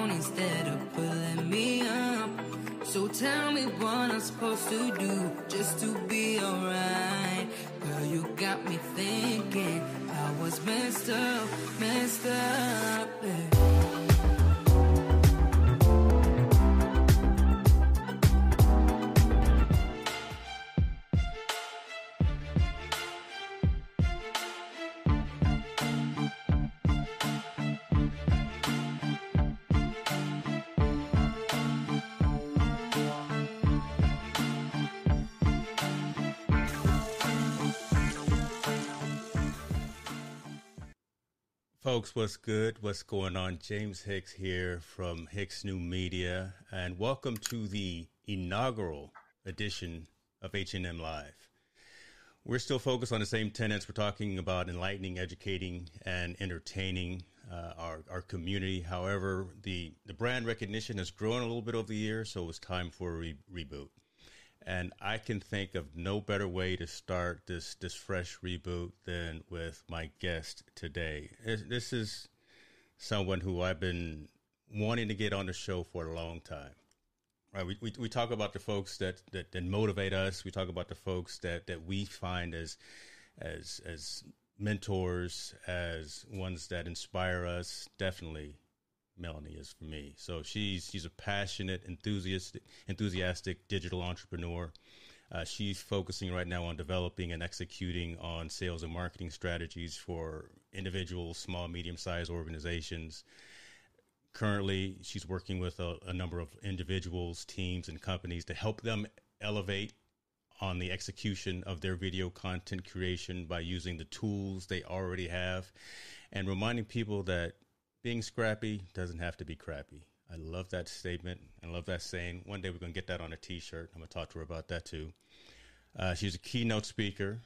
Down instead of pulling me up. So tell me what I'm supposed to do just to be alright. Girl, you got me thinking I was messed up, messed up. yeah. Folks, what's good? What's going on? James Hicks here from Hicks New Media, and welcome to the inaugural edition of H&M Live. We're still focused on the same tenets. We're talking about enlightening, educating, and entertaining uh, our, our community. However, the, the brand recognition has grown a little bit over the years, so it's time for a re- reboot. And I can think of no better way to start this this fresh reboot than with my guest today. This- is someone who I've been wanting to get on the show for a long time. Right, we, we, we talk about the folks that, that, that motivate us. We talk about the folks that, that we find as as as mentors, as ones that inspire us. Definitely, Melanie is for me. So she's she's a passionate, enthusiastic, enthusiastic digital entrepreneur. Uh, she's focusing right now on developing and executing on sales and marketing strategies for individuals, small, medium sized organizations. Currently, she's working with a, a number of individuals, teams, and companies to help them elevate on the execution of their video content creation by using the tools they already have and reminding people that being scrappy doesn't have to be crappy. I love that statement. I love that saying. One day we're going to get that on a t shirt. I'm going to talk to her about that too. Uh, she's a keynote speaker,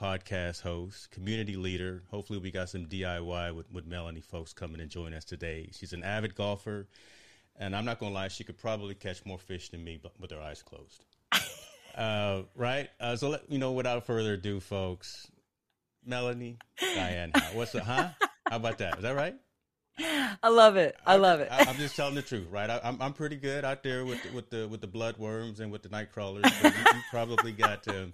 podcast host, community leader. Hopefully, we got some DIY with, with Melanie folks coming and join us today. She's an avid golfer. And I'm not going to lie, she could probably catch more fish than me but with her eyes closed. uh, right? Uh, so, let, you know, without further ado, folks, Melanie Dyann, what's the, huh? How about that? Is that right? I love it. I love it. I, am just telling the truth, right? I, I'm I'm pretty good out there with the, with the with the bloodworms and with the night crawlers. You, you probably got um,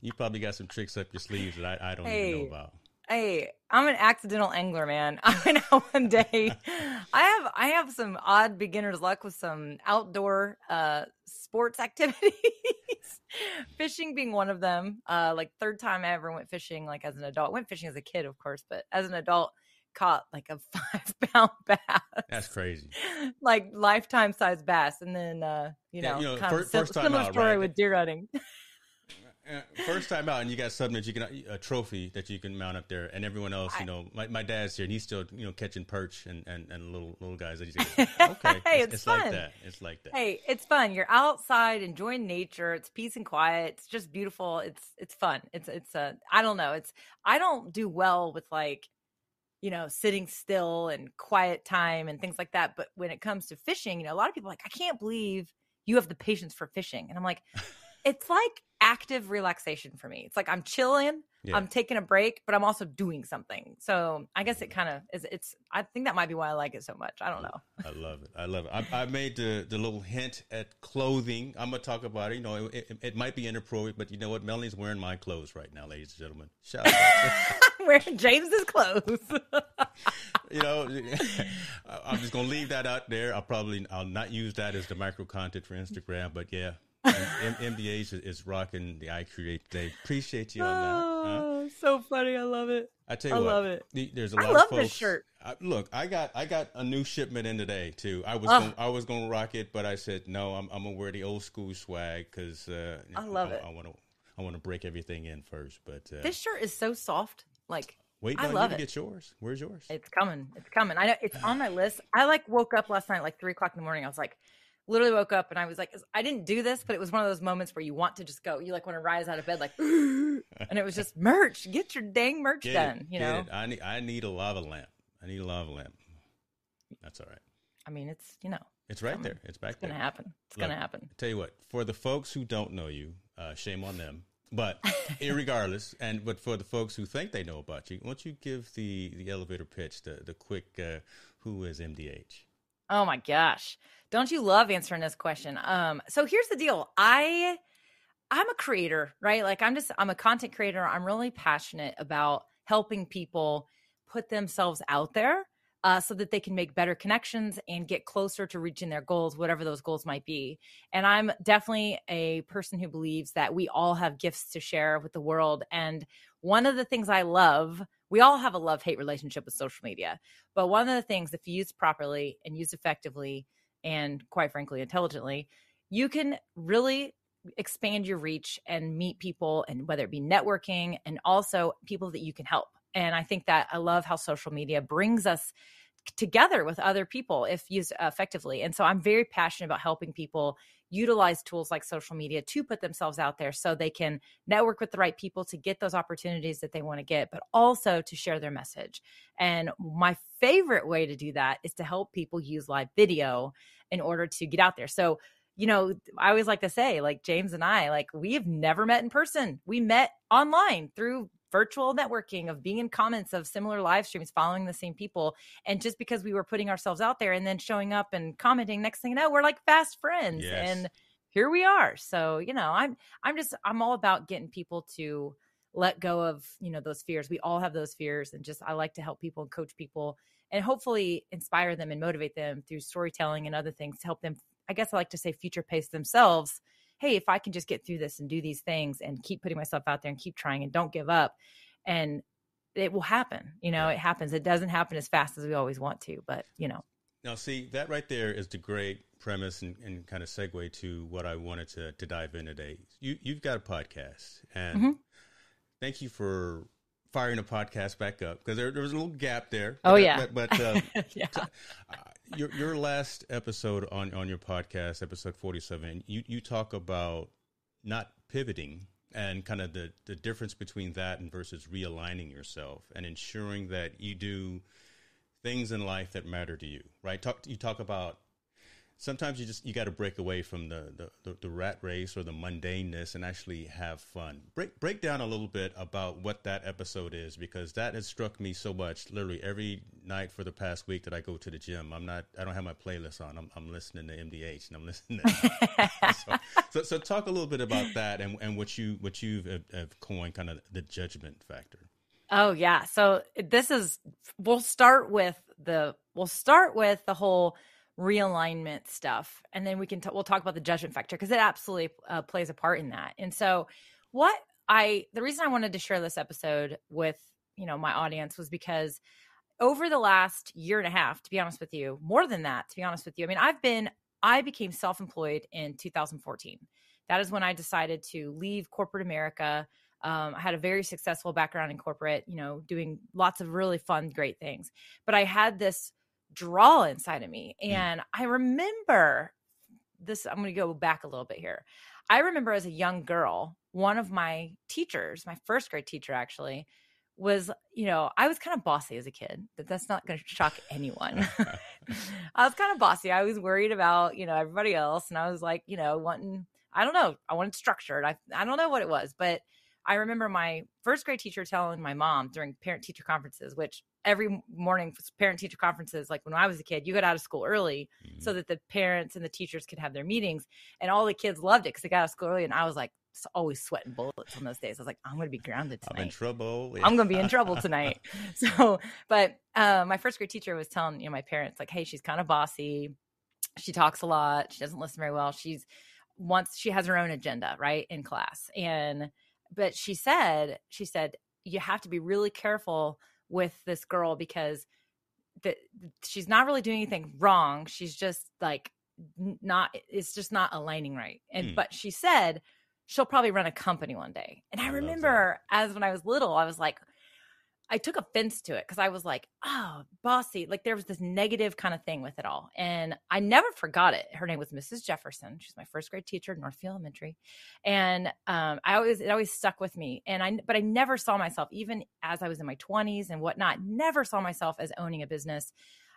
you probably got some tricks up your sleeves that I, I don't even know about. hey, I'm an accidental angler, man. I went out one day. I have I have some odd beginner's luck with some outdoor uh sports activities. fishing being one of them. Uh like third time I ever went fishing like as an adult. Went fishing as a kid, of course, but as an adult caught like a five pound bass. That's crazy. like lifetime size bass. And then uh, you Yeah, know, you know, kind fir- of sim- first time similar out, story right? with deer hunting. Uh, First time out, and you got something that you can a trophy that you can mount up there, and everyone else, you know, my, my dad's here, and he's still you know catching perch and, and, and little little guys. That he's like, okay, Hey, it's, it's like fun. that. It's like that. Hey, it's fun. You're outside enjoying nature. It's peace and quiet. It's just beautiful. It's it's fun. It's it's a I don't know. It's I don't do well with like you know sitting still and quiet time and things like that. But when it comes to fishing, you know, a lot of people are like I can't believe you have the patience for fishing, and I'm like, it's like active relaxation for me. It's like I'm chilling. Yeah. I'm taking a break, but I'm also doing something. So I guess it mm-hmm. kind of is. It's. I think that might be why I like it so much. I don't know. I love it. I love it. I, I made the, the little hint at clothing. I'm gonna talk about it. You know, it, it, it might be inappropriate, but you know what? Melanie's wearing my clothes right now, ladies and gentlemen. Shout out. wearing James's clothes. you know, I'm just gonna leave that out there. I'll probably I'll not use that as the micro content for Instagram, but yeah, M- MDH is, is rocking the I Create Day. Appreciate you on that. Huh? Oh, so funny! I love it. I tell you I what, love it. the- There's a lot love of this folks. shirt. I, look, I got I got a new shipment in today too. I was Oh. gonna, I was gonna rock it, but I said no. I'm I'm gonna wear the old school swag because uh, I love I, it. I want to I want to break everything in first. But uh, This shirt is so soft. Like wait, I love you to it. get yours. Where's yours? It's coming. It's coming. I know it's on my list. I like woke up last night like three o'clock in the morning. I was like, literally woke up and I was like, I didn't do this, but it was one of those moments where you want to just go. You like want to rise out of bed, like, and it was just merch. Get your dang merch Get done. it, you know. I need I need a lava lamp. I need a lava lamp. That's all right. I mean, it's you know, It's right there. It's back it's gonna there. happen. It's Look, gonna happen. Tell you what, for the folks who don't know you, uh, shame on them. But irregardless, and but for the folks who think they know about you, why don't you give the the elevator pitch, the the quick, uh, who is MDH? Oh my gosh. Don't you love answering this question? Um, so here's the deal. I I'm a creator, right? Like I'm just I'm a content creator. I'm really passionate about helping people put themselves out there uh, so that they can make better connections and get closer to reaching their goals, whatever those goals might be. And I'm definitely a person who believes that we all have gifts to share with the world. And one of the things I love, we all have a love hate relationship with social media. But one of the things, if used properly and used effectively, and quite frankly, intelligently, you can really expand your reach and meet people, and whether it be networking and also people that you can help. And I think that I love how social media brings us together with other people if used effectively. And so I'm very passionate about helping people utilize tools like social media to put themselves out there so they can network with the right people to get those opportunities that they want to get, but also to share their message. And my favorite way to do that is to help people use live video in order to get out there. So, you know, I always like to say, like James and I, like we have never met in person. We met online through virtual networking of being in comments of similar live streams following the same people and just because we were putting ourselves out there and then showing up and commenting next thing you know we're like fast friends Yes. and here we are so you know i'm i'm just i'm all about getting people to let go of you know those fears we all have those fears and just i like to help people and coach people and hopefully inspire them and motivate them through storytelling and other things to help them i guess i like to say future pace themselves hey if i can just get through this and do these things and keep putting myself out there and keep trying and don't give up and it will happen you know it happens it doesn't happen as fast as we always want to but you know Now, see that right there is the great premise and, and kind of segue to what I wanted to to dive in today. You you've got a podcast, and Mhm. thank you for firing a podcast back up because there, there was a little gap there. Oh, But- yeah. but, but uh, yeah uh, your your last episode on on your podcast, episode forty seven, you you talk about not pivoting and kind of the the difference between that and versus realigning yourself and ensuring that you do things in life that matter to you. Right? Talk you talk about sometimes you just you got to break away from the, the the rat race or the mundaneness and actually have fun. Break break down a little bit about what that episode is because that has struck me so much. Literally every night for the past week that I go to the gym, I'm not I don't have my playlist on. I'm I'm listening to MDH and I'm listening. To, so, so so talk a little bit about that and and what you what you've have, have coined kind of the judgment factor. Oh yeah. So this is we'll start with the we'll start with the whole realignment stuff and then we can t- we'll talk about the judgment factor because it absolutely uh, plays a part in that. And so what I the reason I wanted to share this episode with, you know, my audience was because over the last year and a half, to be honest with you, more than that, to be honest with you. I mean, I've been I became self-employed in 2014. That is when I decided to leave corporate America um, I had a very successful background in corporate, you know, doing lots of really fun, great things. But I had this draw inside of me. Mm. And I remember this, I'm going to go back a little bit here. I remember as a young girl, one of my teachers, my first grade teacher actually, was, you know, I was kind of bossy as a kid. That that's not going to shock anyone. I was kind of bossy. I was worried about, you know, everybody else. And I was like, you know, wanting, I don't know, I wanted structured. I, I don't know what it was, but I remember my first grade teacher telling my mom during parent teacher conferences, which every morning parent teacher conferences, like when I was a kid, you got out of school early Mm-hmm. so that the parents and the teachers could have their meetings. And all the kids loved it because they got out of school early. And I was like, always sweating bullets on those days. I was like, I'm going to be grounded tonight. I'm in trouble. I'm going to be in trouble tonight. So, but uh, my first grade teacher was telling you know my parents like, hey, she's kind of bossy. She talks a lot. She doesn't listen very well. She's once she has her own agenda right in class and but she said she said you have to be really careful with this girl because that she's not really doing anything wrong. She's just like not it's just not aligning right. And Hmm. but she said she'll probably run a company one day. And i, I remember as when i was little i was like i took offense to it because i was like oh bossy like there was this negative kind of thing with it all and i never forgot it. Her name was mrs jefferson. She's my first grade teacher at northfield elementary and um, i always it always stuck with me and i but i never saw myself even as i was in my 20s and whatnot never saw myself as owning a business.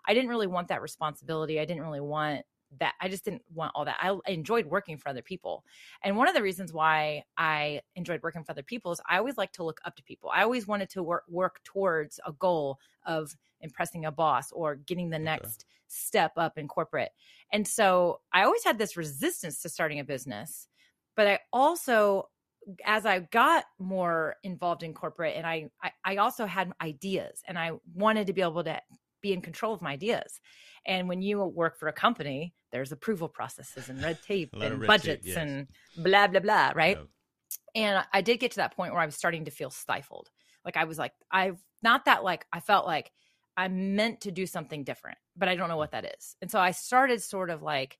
I didn't really want that responsibility. I didn't really want that i just didn't want all that. I, I enjoyed working for other people. And one of the reasons why i enjoyed working for other people is i always like to look up to people. I always wanted to work work towards a goal of impressing a boss or getting the Okay. next step up in corporate. And so i always had this resistance to starting a business but i also as i got more involved in corporate and I, I i also had ideas and i wanted to be able to be in control of my ideas. And when you work for a company there's approval processes and red tape A lot of and red tape, budgets yes. and blah blah blah right and I did get to that point where I was starting to feel stifled. Like I was like, I've not that like I felt like I'm meant to do something different, but I don't know what that is. And so I started sort of like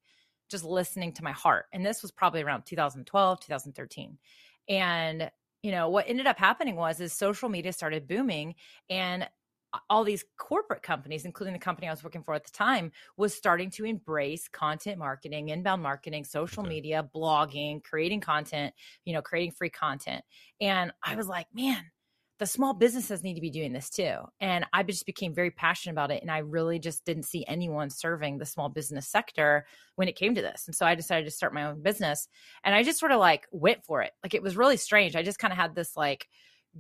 just listening to my heart. And this was probably around 2012, 2013. And you know, what ended up happening was is social media started booming and all these corporate companies, including the company I was working for at the time, was starting to embrace content marketing, inbound marketing, social Okay. media, blogging, creating content, you know, creating free content. And I was like, man, the small businesses need to be doing this too. And I just became very passionate about it. And I really just didn't see anyone serving the small business sector when it came to this. And so I decided to start my own business. And I just sort of like went for it. Like it was really strange. I just kind of had this like,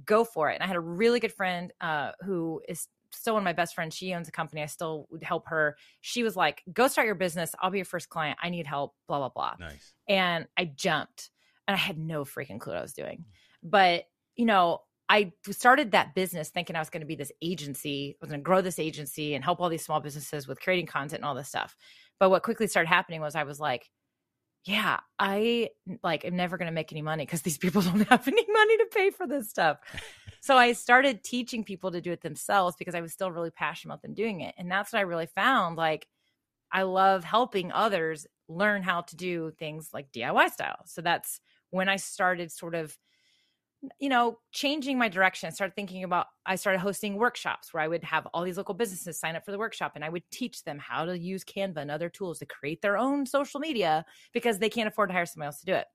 go for it. And I had a really good friend uh, who is still one of my best friends. She owns a company. I still would help her. She was like, go start your business. I'll be your first client. I need help, blah, blah, blah Nice. and I jumped and I had no freaking clue what I was doing. But, you know, I started that business thinking I was going to be this agency, I was going to grow this agency and help all these small businesses with creating content and all this stuff. But what quickly started happening was I was like, yeah, I like am never going to make any money because these people don't have any money to pay for this stuff. so I started teaching people to do it themselves because I was still really passionate about them doing it. And that's what I really found like I love helping others learn how to do things like DIY style. So that's when I started sort of, you know, changing my direction. I started thinking about, I started hosting workshops where I would have all these local businesses sign up for the workshop and I would teach them how to use Canva and other tools to create their own social media because they can't afford to hire somebody else to do it.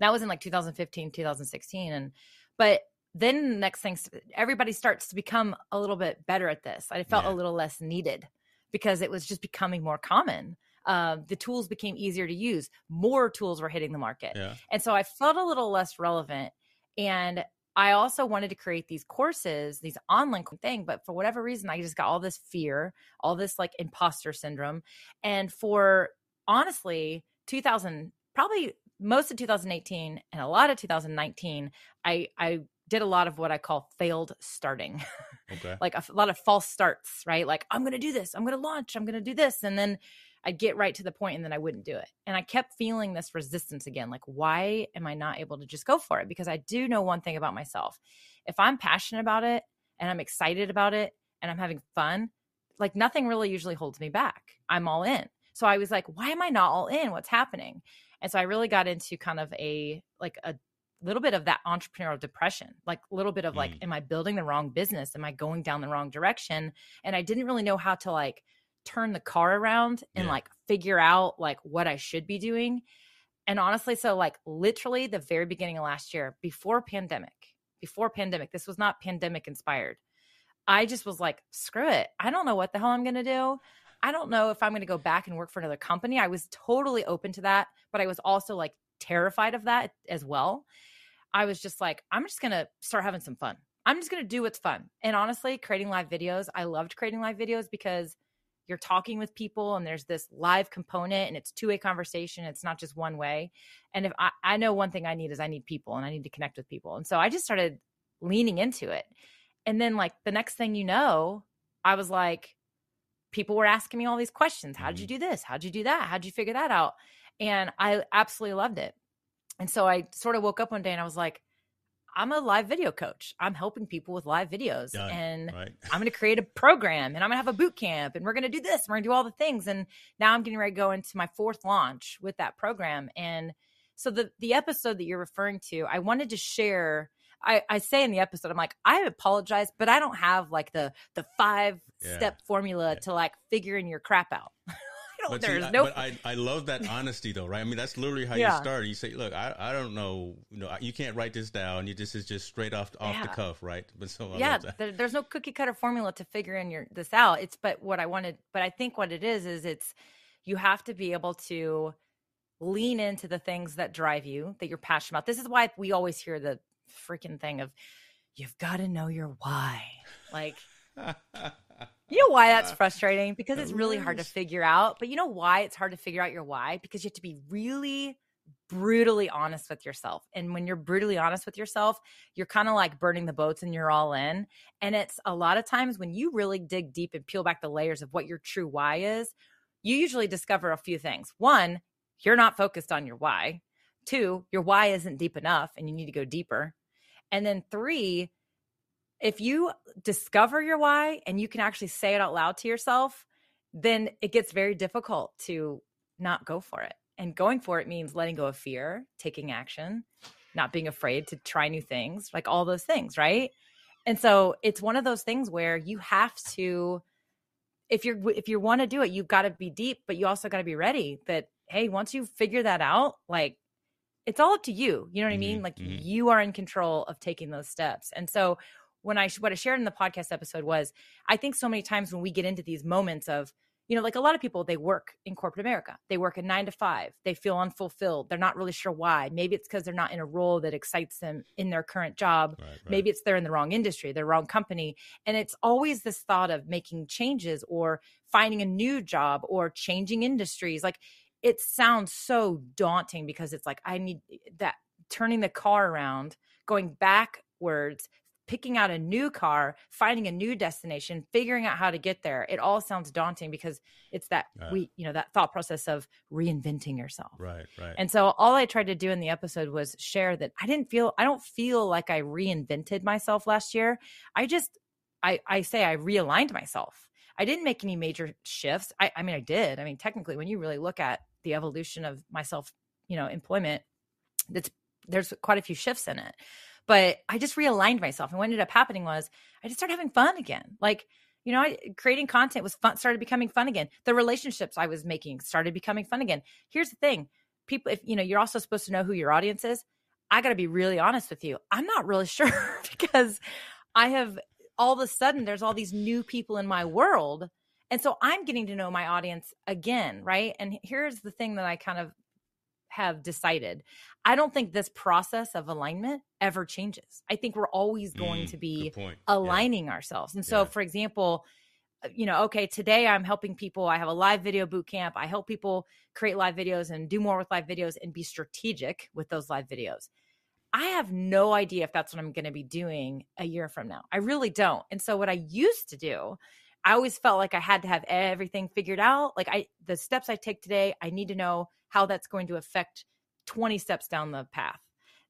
That was in like 2015, 2016. And, but then the next thing, everybody starts to become a little bit better at this. I felt Yeah. a little less needed because it was just becoming more common. Uh, the tools became easier to use. More tools were hitting the market. Yeah. And so I felt a little less relevant. And I also wanted to create these courses, these online thing, but for whatever reason, I just got all this fear, all this like imposter syndrome. And for honestly, 2000, probably most of 2018 and a lot of 2019, I, I did a lot of what I call failed starting Okay. like a lot of false starts, right? Like, I'm going to do this, I'm going to launch, I'm going to do this. And then I'd get right to the point and then I wouldn't do it. And I kept feeling this resistance again. Like, why am I not able to just go for it? Because I do know one thing about myself. If I'm passionate about it and I'm excited about it and I'm having fun, like nothing really usually holds me back. I'm all in. So I was like, why am I not all in? What's happening? And so I really got into kind of a like a little bit of that entrepreneurial depression, like a little bit of like, Mm. am I building the wrong business? Am I going down the wrong direction? And I didn't really know how to like turn the car around and Yeah. like figure out like what I should be doing. And honestly, so like literally the very beginning of last year, before pandemic, before pandemic, this was not pandemic inspired. I just was like, screw it. I don't know what the hell I'm going to do. I don't know if I'm going to go back and work for another company. I was totally open to that, but I was also like terrified of that as well. I was just like, I'm just going to start having some fun. I'm just going to do what's fun. And honestly, creating live videos, I loved creating live videos because you're talking with people and there's this live component and it's two-way conversation it's not just one way. And if I, I know one thing i need is i need people and i need to connect with people. And so i just started leaning into it. And then like the next thing you know i was like people were asking me all these questions. How'd you mm-hmm. do this? How'd you do that? How'd you figure that out? And i absolutely loved it. And so i sort of woke up one day and i was like I'm a live video coach. I'm helping people with live videos Done, and right. I'm going to create a program and I'm going to have a boot camp and we're going to do this. We're going to do all the things. And now I'm getting ready to go into my fourth launch with that program. And so the, the episode that you're referring to, I wanted to share, I, I say in the episode, I'm like, I apologize, but I don't have like the, the five Yeah. step formula Yeah. to like figuring your crap out. Don't, But, see, there's I, no, but I, I love that honesty though, right? I mean, that's literally how Yeah. you start. You say, "Look, I, I don't know, you know, you can't write this down. You this is just straight off off the cuff, right?" But so I yeah there, there's no cookie cutter formula to figure in your this out it's but what i wanted but i think what it is is it's you have to be able to lean into the things that drive you that you're passionate about this is why we always hear the freaking thing of you've got to know your why like you know why that's uh, frustrating? Because it's really hard to figure out but you know why it's hard to figure out your why? Because you have to be really brutally honest with yourself and when you're brutally honest with yourself you're kind of like burning the boats and you're all in and it's a lot of times when you really dig deep and peel back the layers of what your true why is you usually discover a few things. One you're not focused on your why. Two your why isn't deep enough and you need to go deeper. And then three if you discover your why and you can actually say it out loud to yourself, then it gets very difficult to not go for it. And going for it means letting go of fear, taking action, not being afraid to try new things, like all those things, right? And so it's one of those things where you have to if you're if you want to do it, you've got to be deep, but you also got to be ready that hey, once you figure that out, like it's all up to you. You know what I mean? Mhm, Like mhm. you are in control of taking those steps. And so when I what I shared in the podcast episode was I think so many times when we get into these moments of you know like a lot of people they work in corporate America. They work a 9 to 5 they feel unfulfilled. They're not really sure why. Maybe it's because they're not in a role that excites them in their current job. Right, right. maybe it's they're in the wrong industry the wrong company. And it's always this thought of making changes or finding a new job or changing industries. Like it sounds so daunting because it's like i need eh, that turning the car around going backwards picking out a new car finding a new destination figuring out how to get there it all sounds daunting because it's that Right. we you know that thought process of reinventing yourself right, right. and so all I tried to do in the episode was share that I didn't feel I don't feel like I reinvented myself last year. I just I I say I realigned myself. I didn't make any major shifts. I I mean I did. I mean technically when you really look at the evolution of myself, you know, employment, that's there's quite a few shifts in it. But I just realigned myself and what ended up happening was I just started having fun again. Like you know, I, creating content was fun, started becoming fun again. The relationships I was making started becoming fun again. Here's the thing people if you know you're also supposed to know who your audience is i got to be really honest with you i'm not really sure because i have all of a sudden there's all these new people in my world and so i'm getting to know my audience again right and here's the thing that i kind of have decided i don't think this process of alignment ever changes i think we're always going Mm, to be point. Yeah. aligning ourselves. And so, Yeah. for example, uh, you know, okay, today I'm helping people. I have a live video boot camp. I help people create live videos and do more with live videos and be strategic with those live videos. I have no idea if that's what I'm going to be doing a year from now. I really don't. And so, what I used to do, I always felt like I had to have everything figured out. Like I, the steps I take today, I need to know how that's going to affect 20 steps down the path.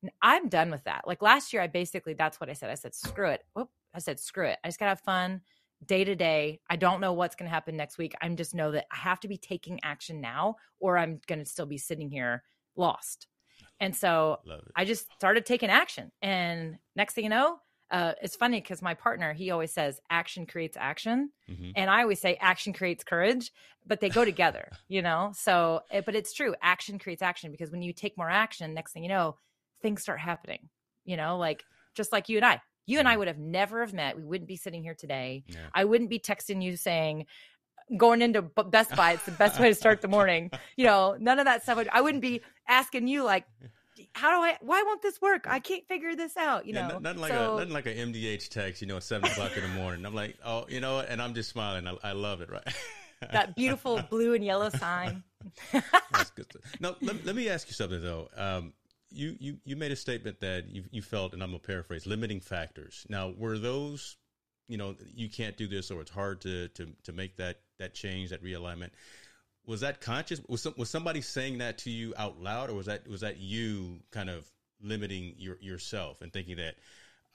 And I'm done with that. Like last year, I basically that's what I said. I said, screw it. Whoop. I said, screw it. I just gotta have fun day to day. I don't know what's gonna happen next week. I'm just know that I have to be taking action now, or I'm gonna still be sitting here lost. And so I just started taking action. And next thing you know, uh, it's funny because my partner, he always says action creates action. Mhm. And I always say action creates courage, but they go together, you know? So, eh, but it's true. Action creates action because when you take more action, next thing you know, things start happening, you know, like just like you and I. You and I would have never have met. We wouldn't be sitting here today. Yeah. I wouldn't be texting you saying, going into Best Buy, it's the best way to start the morning. You know, none of that stuff. Would, I wouldn't be asking you like, how do I? Why won't this work? I can't figure this out. You Yeah, know, nothing like so, a nothing like a MDH text, you know, at seven o'clock in the morning. I'm like, oh, you know, and I'm just smiling. I, I love it, right? that beautiful blue and yellow sign. That's good. Now, let, let me ask you something though. Um, you, you you made a statement that you you felt, and I'm gonna paraphrase, limiting factors. Now, were those, you know, you can't do this, or it's hard to to to make that that change, that realignment? Was that conscious? Was some, was somebody saying that to you out loud, or was that was that you kind of limiting your yourself and thinking that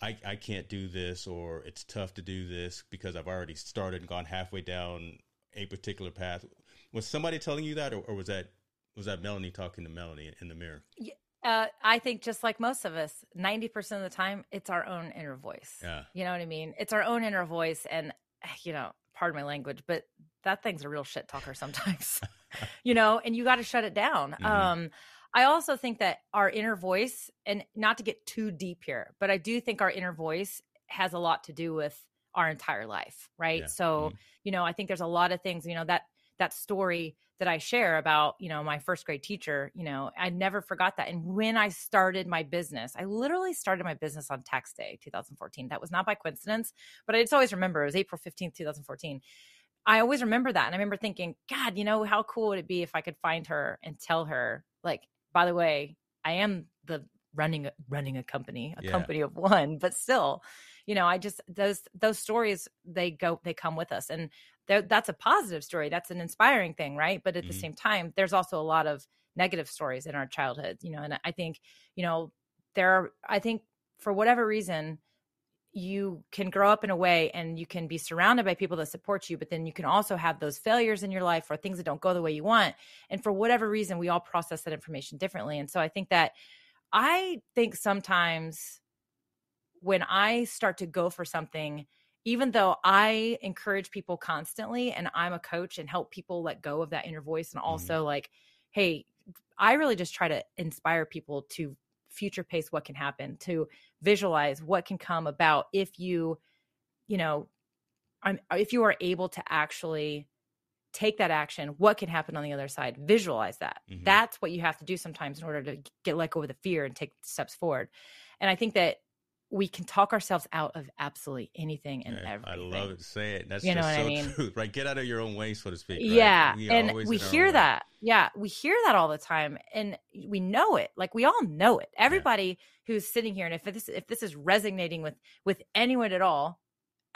I I can't do this, or it's tough to do this because I've already started and gone halfway down a particular path? Was somebody telling you that, or, or was that was that Melanie talking to Melanie in the mirror? Uh, I think just like most of us, 90% of the time, it's our own inner voice. Yeah. You know what I mean? It's our own inner voice. And, you know, pardon my language, but that thing's a real shit talker sometimes, you know, and you got to shut it down. Mhm. Um, I also think that our inner voice, and not to get too deep here, but I do think our inner voice has a lot to do with our entire life, right? Yeah. So, Mhm. you know, I think there's a lot of things, you know, that that story that I share about, you know, my first grade teacher, you know, I never forgot that. And when I started my business, I literally started my business on tax day 2014. That was not by coincidence, but I just always remember it was April 15th, 2014. I always remember that. And I remember thinking, God, you know, how cool would it be if I could find her and tell her, like, by the way, I am the running running a company, a Yeah. company of one, but still, you know, I just those those stories they go they come with us, and that's a positive story. That's an inspiring thing, right? But at the Mhm. same time, there's also a lot of negative stories in our childhood, you know. And I think, you know, there are. I think for whatever reason, you can grow up in a way and you can be surrounded by people that support you, but then you can also have those failures in your life or things that don't go the way you want. And for whatever reason, we all process that information differently. And so I think that I think sometimes when I start to go for something, even though I encourage people constantly and I'm a coach and help people let go of that inner voice, and also like, hey, I really just try to inspire people to future pace what can happen, to visualize what can come about if you, you know, I'm, if you are able to actually take that action, what can happen on the other side? Visualize that. Mhm. That's what you have to do sometimes in order to get let go of the fear and take steps forward. And I think that we can talk ourselves out of absolutely anything and Yeah, I love it. Say it. That's You know just what I so mean? true, right? Get out of your own way, so to speak. right? Yeah. We and we in our own hear way. that. Yeah. We hear that all the time and we know it. Like we all know it. Everybody who's sitting here and if this if this is resonating with with anyone at all,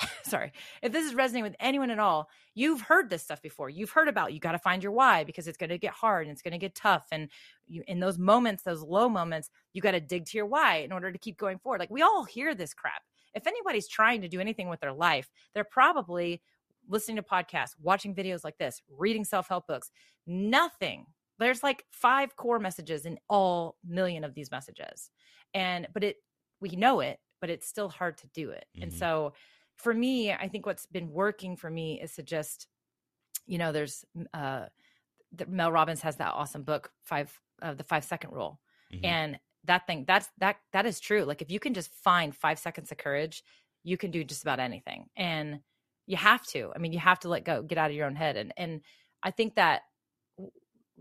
sorry, if this is resonating with anyone at all, you've heard this stuff before. You've heard about you got to find your why because it's going to get hard and it's going to get tough and you in those moments, those low moments, you got to dig to your why in order to keep going forward. Like we all hear this crap. If anybody's trying to do anything with their life, they're probably listening to podcasts, watching videos like this, reading self-help books. Nothing. There's like five core messages in all million of these messages. And but it we know it, but it's still hard to do it. And Mhm. so for me, I think what's been working for me is to just you know, there's uh the, Mel Robbins has that awesome book, five uh, the five second rule. Mhm. And that thing, that's that that is true. Like if you can just find five seconds of courage, you can do just about anything. And you have to. I mean, you have to let go, get out of your own head. And and I think that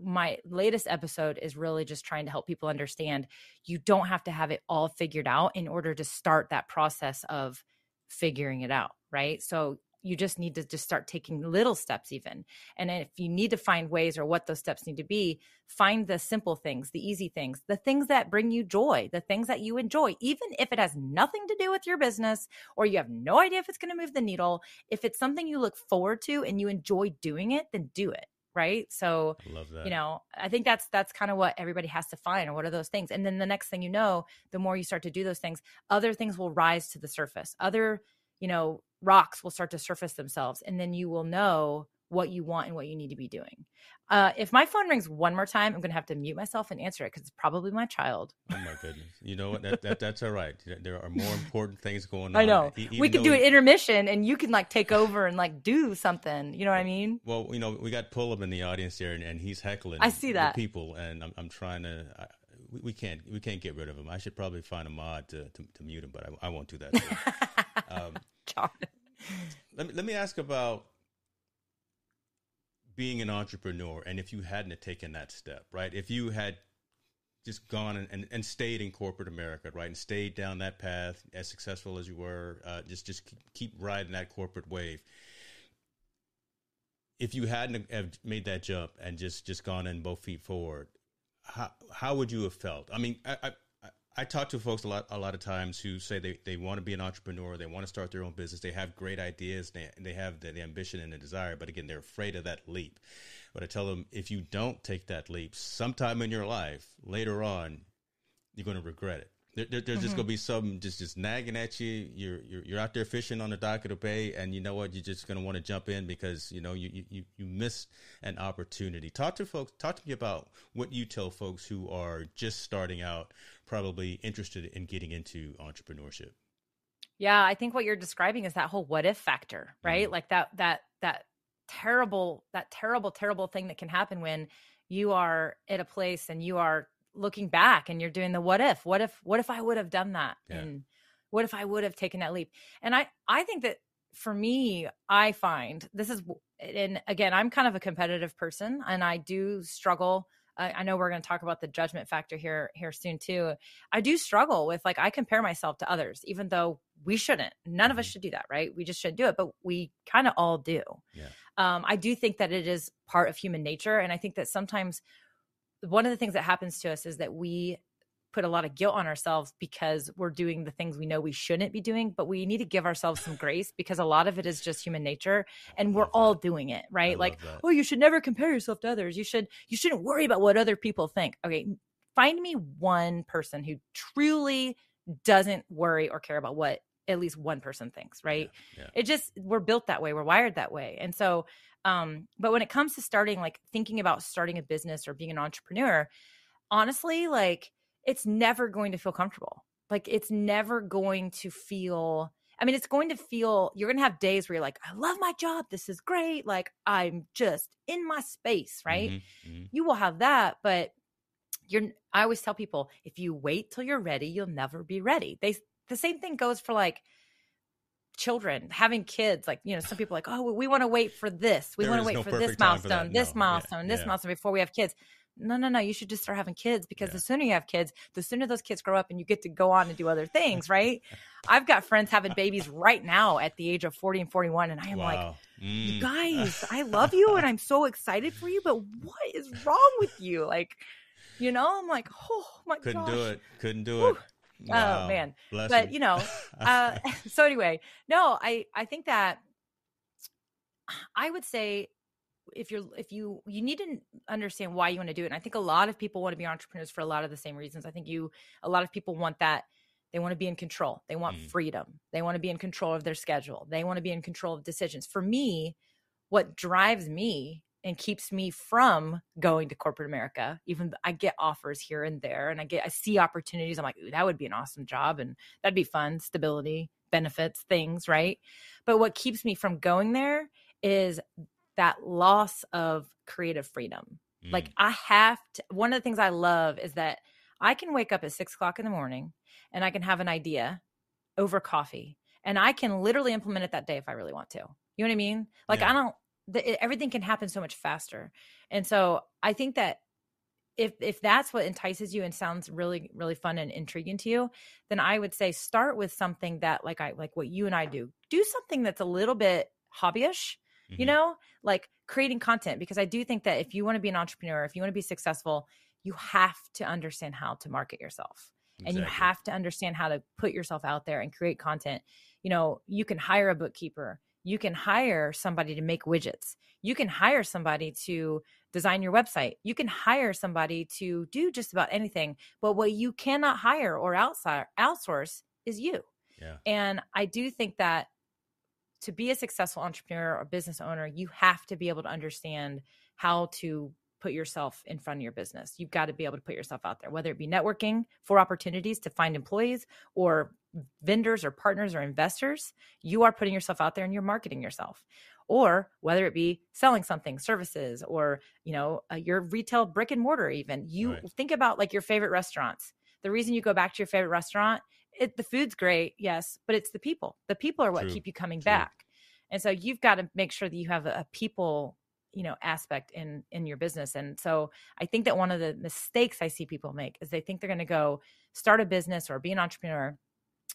my latest episode is really just trying to help people understand you don't have to have it all figured out in order to start that process of figuring it out, right? So you just need to just start taking little steps even. And if you need to find ways or what those steps need to be find the simple things the easy things the things that bring you joy the things that you enjoy even if it has nothing to do with your business or you have no idea if it's going to move the needle. If it's something you look forward to and you enjoy doing it then do it right? So I love that. you know i think that's that's kind of what everybody has to find or what are those things? And then the next thing you know the more you start to do those things other things will rise to the surface. Other you know rocks will start to surface themselves and then you will know what you want and what you need to be doing uh, if my phone rings one more time i'm going to have to mute myself and answer it because it's probably my child Oh my goodness! You know what? That, that that's all right. There are more important things going on. i know E- we even could do an intermission and you can like take over and like do something you know what i mean Well, you know, we got pull Pullum in the audience here, and, and he's heckling. I see the that. people, and I'm, I'm trying to. I, we, we can't we can't get rid of him. I should probably find a mod to, to, to mute him, but I, I won't do that. um, Darn. let me let me ask about being an entrepreneur, and if you hadn't taken that step, right? If you had just gone and, and, and stayed in corporate America, right, and stayed down that path as successful as you were, uh, just just keep, keep riding that corporate wave. if you hadn't have made that jump and just just gone in both feet forward, how how would you have felt? I mean, I, I I talk to folks a lot a lot of times who say they, they want to be an entrepreneur, they want to start their own business, they have great ideas, they they have the, the ambition and the desire, but again, they're afraid of that leap. But I tell them if you don't take that leap, sometime in your life later on, you're going to regret it. There, there, there's mm-hmm. just gonna be some just just nagging at you. You're, you're you're out there fishing on the dock of the bay, and you know what? You're just gonna want to jump in because you know you you you missed an opportunity. Talk to folks. Talk to me about what you tell folks who are just starting out, probably interested in getting into entrepreneurship. Yeah, I think what you're describing is that whole what if factor, right? Mm-hmm. Like that that that terrible that terrible terrible thing that can happen when you are at a place and you are looking back and you're doing the what if what if what if i would have done that yeah. and what if i would have taken that leap and i i think that for me i find this is and again i'm kind of a competitive person and i do struggle I, I know we're going to talk about the judgment factor here here soon too i do struggle with like i compare myself to others even though we shouldn't none of us mm-hmm. should do that right we just shouldn't do it but we kind of all do yeah. um, i do think that it is part of human nature and i think that sometimes one of the things that happens to us is that we put a lot of guilt on ourselves because we're doing the things we know we shouldn't be doing but we need to give ourselves some grace because a lot of it is just human nature and we're all doing it right? Like oh you should never compare yourself to others. You should you shouldn't worry about what other people think. Okay find me one person who truly doesn't worry or care about what at least one person thinks right? Yeah, yeah. it just we're built that way. We're wired that way. And so um, but when it comes to starting, like thinking about starting a business or being an entrepreneur, honestly, like it's never going to feel comfortable. Like it's never going to feel, I mean, it's going to feel, you're going to have days where you're like, I love my job. This is great. Like I'm just in my space, right? Mm-hmm, mm-hmm. You will have that, but you're, I always tell people if you wait till you're ready, you'll never be ready. They, the same thing goes for like, children having kids like you know some people like oh we want to wait for this we want to wait no for this milestone for this no. milestone yeah. this yeah. milestone before we have kids no no no you should just start having kids because yeah. the sooner you have kids the sooner those kids grow up and you get to go on and do other things right i've got friends having babies right now at the age of 40 and 41 and i am wow. like mm. you guys i love you and i'm so excited for you but what is wrong with you like you know i'm like oh my god couldn't gosh. do it couldn't do it Oh, wow. Oh man. Bless but him. you know, uh, so anyway, no, I I think that I would say if you're if you you need to understand why you want to do it. And I think a lot of people want to be entrepreneurs for a lot of the same reasons. I think you a lot of people want that they want to be in control. They want mm. freedom. They want to be in control of their schedule. They want to be in control of decisions. For me, what drives me and keeps me from going to corporate America. Even I get offers here and there and I get I see opportunities. I'm like, that would be an awesome job and that'd be fun, stability, benefits, things, right? But what keeps me from going there is that loss of creative freedom. Mm. Like I have to one of the things I love is that I can wake up at six o'clock in the morning and I can have an idea over coffee and I can literally implement it that day if I really want to. You know what I mean? Like yeah. I don't the, everything can happen so much faster. And so I think that if if that's what entices you and sounds really really fun and intriguing to you, then I would say start with something that like I like what you and I do. Do something that's a little bit hobbyish, mm-hmm. you know, like creating content because I do think that if you want to be an entrepreneur, if you want to be successful, you have to understand how to market yourself. Exactly. And you have to understand how to put yourself out there and create content. You know, you can hire a bookkeeper you can hire somebody to make widgets. You can hire somebody to design your website. You can hire somebody to do just about anything. But what you cannot hire or outside outsource is you. Yeah. And I do think that to be a successful entrepreneur or business owner, you have to be able to understand how to put yourself in front of your business. You've got to be able to put yourself out there, whether it be networking for opportunities to find employees or vendors or partners or investors. You are putting yourself out there and you're marketing yourself. Or whether it be selling something, services, or you know uh, your retail brick and mortar. Even you right. think about like your favorite restaurants. The reason you go back to your favorite restaurant, it, the food's great, yes, but it's the people. The people are what True. keep you coming True. back. And so you've got to make sure that you have a, a people you know aspect in in your business and so i think that one of the mistakes i see people make is they think they're going to go start a business or be an entrepreneur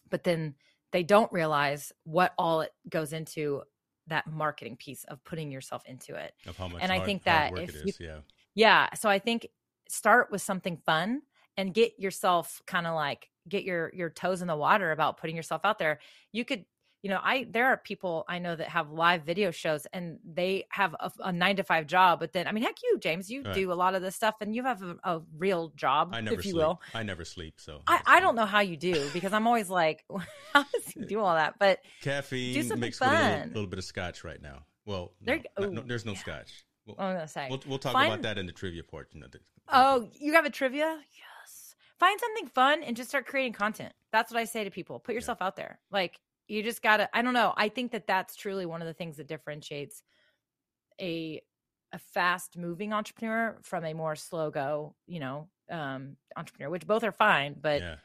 but then they don't realize what all it goes into that marketing piece of putting yourself into it. Of how much And I think that if you- is, yeah. Yeah. So I think start with something fun and get yourself kind of like get your your toes in the water about putting yourself out there. You could, you know, I there are people I know that have live video shows and they have a, a nine to five job, but then I mean, heck, you James, you Right. do a lot of this stuff and you have a, a real job, I never if you sleep. will. I never sleep, so I, I don't know how you do because I'm always like, how does he eh, do all that? But Caffeine do something mixed with a little, little bit of scotch right now. Well, There no, no, there's no yeah. scotch. We'll, I'm gonna say, we'll, we'll talk Find- about that in the trivia portion of the. Oh, you have a trivia? Yes. Find something fun and just start creating content. That's what I say to people. Put yourself out there. Like you just got to I don't know. I think that that's truly one of the things that differentiates a a fast moving entrepreneur from a more slow go, you know, um entrepreneur, which both are fine, but yeah.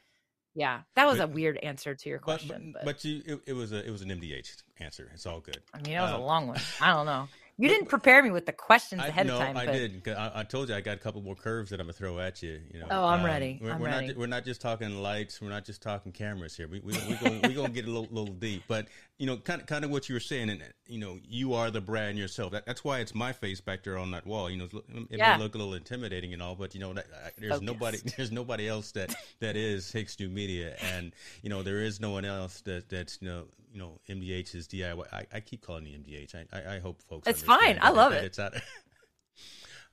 yeah, that was But- a weird answer to your question, but, but, but you, it, it was a it was an MDH answer. It's all good. I mean, that was um, a long one. I don't know. You didn't prepare me with the questions I, ahead no, of time, I but did. I, did. I told you I got a couple more curves that I'm gonna throw at you. You know. Oh, I'm um, ready. We're, I'm we're ready. not. We're not just talking lights. We're not just talking cameras here. We we we gonna, we gonna get a little, little deep. But you know, kind of kind of what you were saying, and you know, you are the brand yourself. That, that's why it's my face back there on that wall. You know, it Yeah. may look a little intimidating and all, but you know, that, I, there's Focus. nobody. There's nobody else that that is Hicks New Media, and you know, there is no one else that that's you know. You know, MDH is DIY. I, I keep calling it MDH. I, I, I hope folks. It's fine. I love that it. It's out.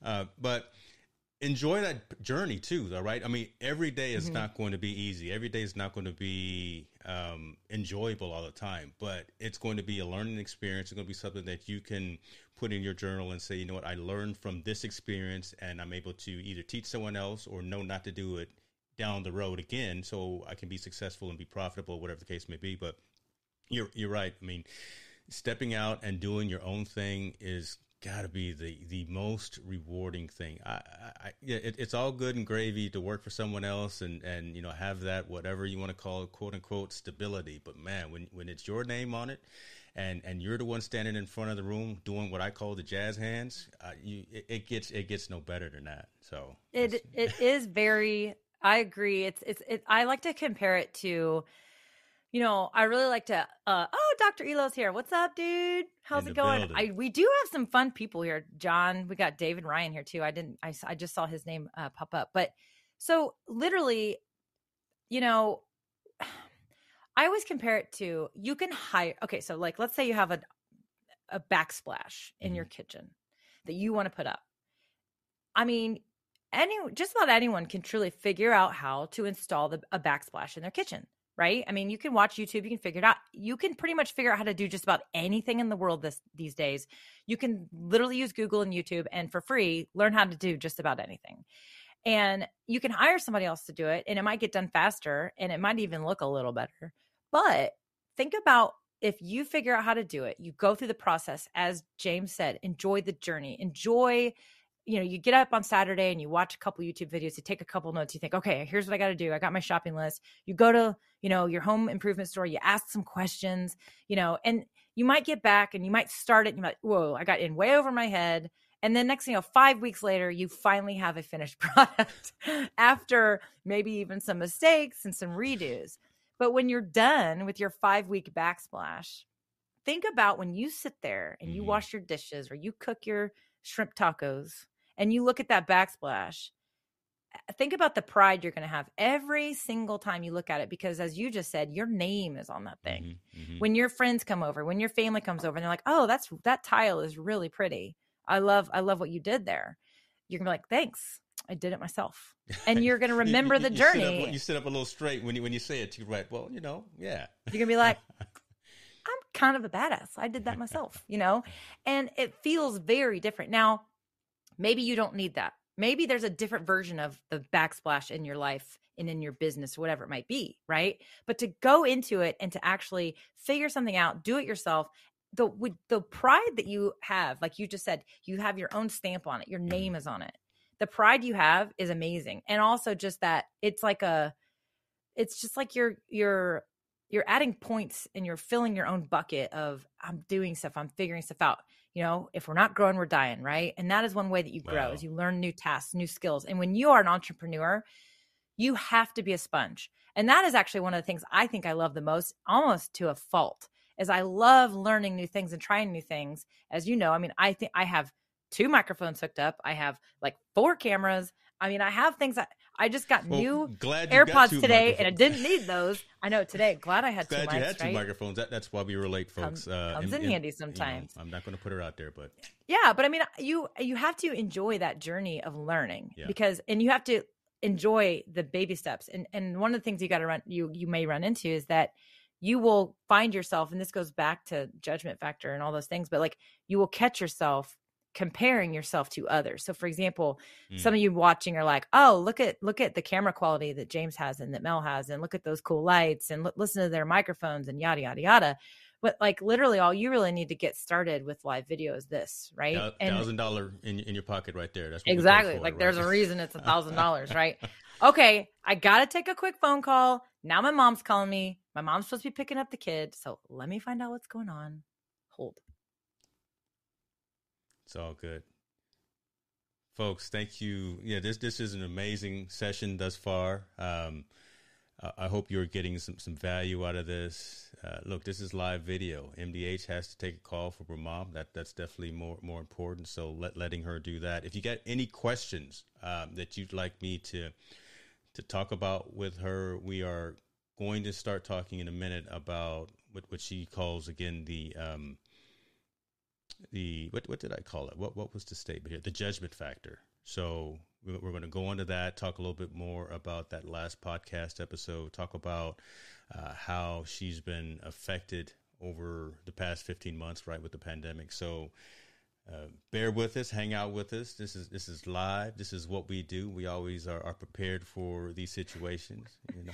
Uh, but enjoy that journey too, though, right? I mean, every day Mm-hmm. is not going to be easy. Every day is not going to be um, enjoyable all the time, but it's going to be a learning experience. It's going to be something that you can put in your journal and say, you know what, I learned from this experience, and I'm able to either teach someone else or know not to do it down the road again, so I can be successful and be profitable, whatever the case may be. But you're you're right. I mean, stepping out and doing your own thing is got to be the the most rewarding thing. I, I, it, it's all good and gravy to work for someone else and and you know have that whatever you want to call it, quote unquote stability. But man, when when it's your name on it. And, and you're the one standing in front of the room doing what I call the jazz hands. Uh, you, it, it gets it gets no better than that. So it it is very i agree it's it's it, i like to compare it to you know i really like to uh oh dr elo's here. What's up dude? How's In it going? building. i we do have some fun people here john. We got david ryan here too. I didn't I I just saw his name uh, pop up. But so literally you know i always compare it to you can hire okay so like let's say you have a a backsplash in your kitchen that you want to put up. I mean any just about anyone can truly figure out how to install the, a backsplash in their kitchen right? I mean you can watch youtube you can figure it out. You can pretty much figure out how to do just about anything in the world this these days. You can literally use google and youtube and for free learn how to do just about anything. And you can hire somebody else to do it and it might get done faster and it might even look a little better. But think about if you figure out how to do it you go through the process as james said enjoy the journey. Enjoy you know, you get up on Saturday and you watch a couple YouTube videos, you take a couple notes, you think, okay, here's what I got to do. I got my shopping list. You go to, you know, your home improvement store, you ask some questions, you know, and you might get back and you might start it. And you're like, whoa, I got in way over my head. And then next thing you know, five weeks later, you finally have a finished product after maybe even some mistakes and some redos. But when you're done with your five week backsplash, think about when you sit there and you Mhm. wash your dishes or you cook your shrimp tacos and you look at that backsplash think about the pride you're going to have every single time you look at it because as you just said your name is on that thing Mhm, mhm. when your friends come over when your family comes over and they're like oh that's that tile is really pretty i love i love what you did there you're gonna be like thanks i did it myself and you're gonna You- you- remember you- the you sit up- journey you sit up a little straight when you when you say it too, right? Well, you know, yeah. you're gonna be like kind of a badass. I did that myself you know? And it feels very different. Now maybe you don't need that. Maybe there's a different version of the backsplash in your life and in your business whatever it might be right? But to go into it and to actually figure something out do it yourself the with the pride that you have like you just said you have your own stamp on it your name is on it. The pride you have is amazing. And also just that it's like a it's just like you're you're you're adding points and you're filling your own bucket of i'm doing stuff i'm figuring stuff out you know if we're not growing we're dying right and that is one way that you grow Wow. is you learn new tasks new skills and when you are an entrepreneur you have to be a sponge and that is actually one of the things i think i love the most almost to a fault is I love learning new things and trying new things. As you know, I mean, I think I have two microphones hooked up. I have like four cameras. I mean, I have things that I just got Well, new glad AirPods today, and I didn't need those. I know today. Glad I had two Glad you mics, had two right? microphones. That, that's why we were late, folks. uh, comes in and, handy you know, sometimes. I'm not going to put her out there, but Yeah, but I mean, you you have to enjoy that journey of learning Yeah. because, and you have to enjoy the baby steps. And and one of the things you got to run you you may run into is that you will find yourself, and this goes back to judgment factor and all those things, but like you will catch yourself comparing yourself to others. So, for example, Mm. some of you watching are like, "Oh, look at look at the camera quality that James has and that Mel has, and look at those cool lights, and l- listen to their microphones, and yada yada yada." But like literally, all you really need to get started with live video is this, right? And- thousand dollar in in your pocket right there. That's what exactly. for, Like right? there's a reason it's a thousand dollars, right? Okay, I gotta take a quick phone call. Now my mom's calling me. My mom's supposed to be picking up the kid, so let me find out what's going on. Hold. It's all good. Folks, thank you. Yeah, this this is an amazing session thus far. Um, I- hope you're getting some, some value out of this. Uh, look, this is live video. MDH has to take a call her mom. That that's definitely more more important. So let letting her do that. If you got any questions um, that you'd like me to to talk about with her, we are going to start talking in a minute about what what she calls again the um, the what what did I call it? What what was the statement here? The judgment factor. So we- we're going to go into that, talk a little bit more about that last podcast episode, talk about uh, how she's been affected over the past 15 months, right, with the pandemic. So uh, bear with us, hang out with us. This is this is live. This is what we do. We always are, are prepared for these situations. You know,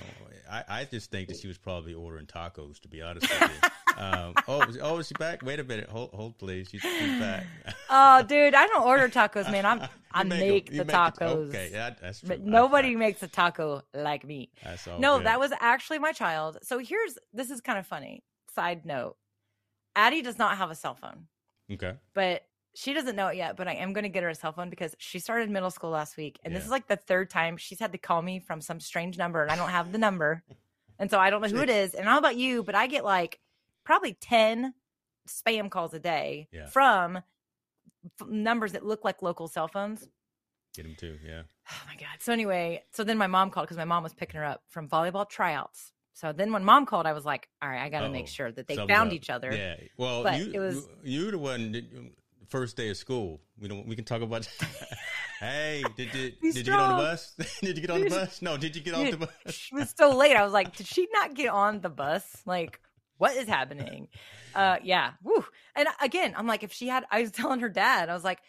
I, I just think that she was probably ordering tacos. To be honest with you. Um, oh, is- oh, is she back? Wait a minute. Hold, hold, please. She's, she's back. Oh, dude, I don't order tacos, man. I'm I make, make, the tacos. Okay, yeah, that's true. But nobody I- makes a taco like me. No, good. that was actually my child. So here's this is kind of funny. Side note. Addie does not have a cell phone, okay. but she doesn't know it yet. But I am going to get her a cell phone because she started middle school last week. And this is like the third time she's had to call me from some strange number and I don't have the number. And so I don't know who it is. And I don't know about you, but I get like probably 10 spam calls a day Yeah. from f- numbers that look like local cell phones. Get them too. Yeah. Oh my god. So anyway, so then my mom called because my mom was picking her up from volleyball tryouts. So then when mom called, I was like, all right, I got to make oh, sure that they found up. each other. Yeah. Well, But you, it was- you the one that, first day of school. We don't. We can talk about. hey, did you Be did you get on the bus? did you get on the bus? No. Did you get off the bus? she was so late. I was like, did she not get on the bus? Like, what is happening? Uh, yeah. Woo. And again, I'm like, if she had, I was telling her dad, I was like,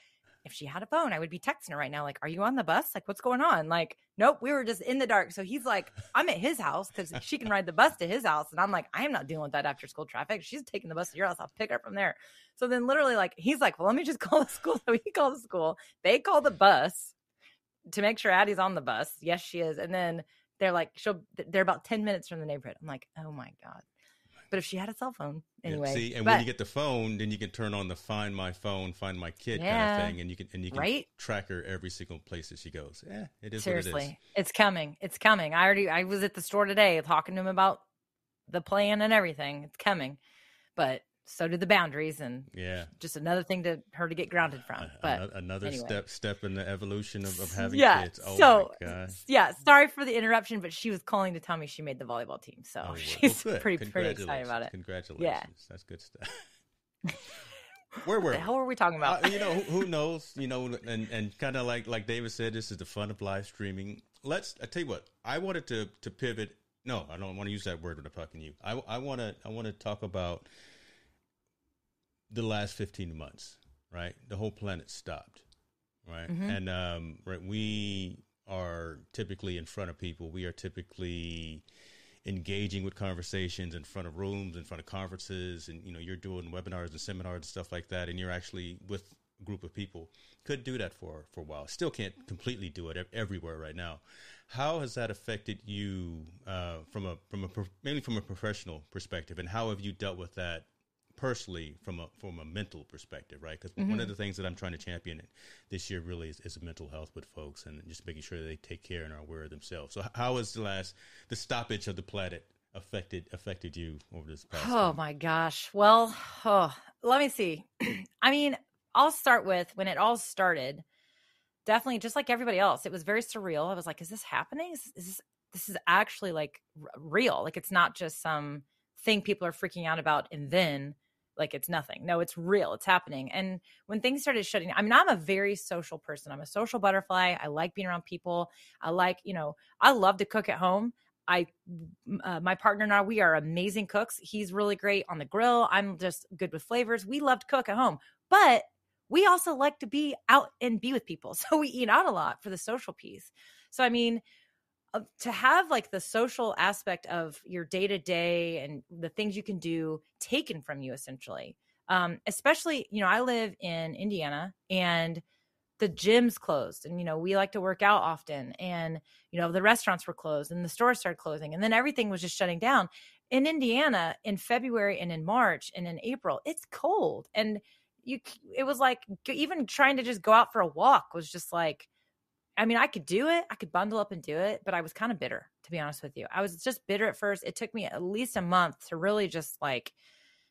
if she had a phone, I would be texting her right now. Like, are you on the bus? Like, what's going on? Like, nope, we were just in the dark. So he's like, I'm at his house because she can ride the bus to his house. And I'm like, I am not dealing with that after school traffic. She's taking the bus to your house. I'll pick her from there. So then literally, like, he's like, well, let me just call the school. So he called the school. They call the bus to make sure Addie's on the bus. Yes, she is. And then they're like, she'll, they're about 10 minutes from the neighborhood. I'm like, oh my God. But if she had a cell phone, Yeah, anyway. see, and but, when you get the phone, then you can turn on the Find My Phone, Find My Kid kind of thing, and you can and you can Right? track her every single place that she goes. Yeah, it is seriously, it is. it's coming. It's coming. I already, I was at the store today talking to him about the plan and everything. It's coming. But so did the boundaries and Yeah. just another thing to her to get grounded from. But another anyway. step step in the evolution of, of having yeah. kids. Oh so my god. yeah, sorry for the interruption, but she was calling to tell me she made the volleyball team. So Oh, she's good. pretty pretty excited about it. Congratulations. yeah. That's good stuff. Where were the we? hell were we talking about? Uh, you know, who, who knows? You know, and and kind of like like David said, this is the fun of live streaming. Let's. I tell you what, I wanted to to pivot. No, I don't want to use that word when I'm talking to you. I I want to I want to talk about the last 15 months. Right, the whole planet stopped. Right, Mhm. and um, right, we are typically in front of people. We are typically engaging with conversations in front of rooms, in front of conferences, and you know you're doing webinars and seminars and stuff like that, and you're actually with a group of people. Could do that for for a while. Still can't completely do it everywhere right now. How has that affected you uh, from a from a mainly from a professional perspective, and how have you dealt with that personally from a from a mental perspective, right? Because one of mm-hmm. the things that I'm trying to champion this year really is, is mental health with folks and just making sure they take care and are aware of themselves. So, how has the last the stoppage of the planet affected affected you over this past? Oh week? my gosh. Well, oh, let me see. I mean, I'll start with when it all started. Definitely, just like everybody else, it was very surreal. I was like, "Is this happening? Is, is this this is actually like r- real? Like it's not just some thing people are freaking out about, and then like it's nothing. No, it's real. It's happening." And when things started shutting, I mean, I'm a very social person. I'm a social butterfly. I like being around people. I like, you know, I love to cook at home. I, uh, my partner and I, we are amazing cooks. He's really great on the grill. I'm just good with flavors. We love to cook at home, but we also like to be out and be with people. So we eat out a lot for the social piece. So, I mean, to have like the social aspect of your day to day and the things you can do taken from you essentially. Um, especially, you know, I live in Indiana and the gyms closed and you know we like to work out often and you know the restaurants were closed and the stores started closing and then everything was just shutting down in indiana in february and in march and in april it's cold and you it was like even trying to just go out for a walk was just like i mean i could do it i could bundle up and do it but i was kind of bitter to be honest with you i was just bitter at first it took me at least a month to really just like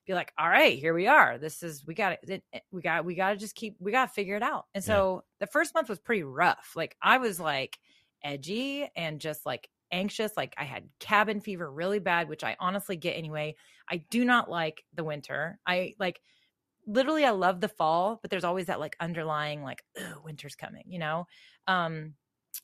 be like, all right, here we are. This is we got it. We got we got to just keep we got to figure it out. And so yeah. the first month was pretty rough. Like I was like edgy and just like anxious. Like I had cabin fever really bad, which I honestly get anyway. I do not like the winter. I like literally I love the fall, but there's always that like underlying like winter's coming, you know. Um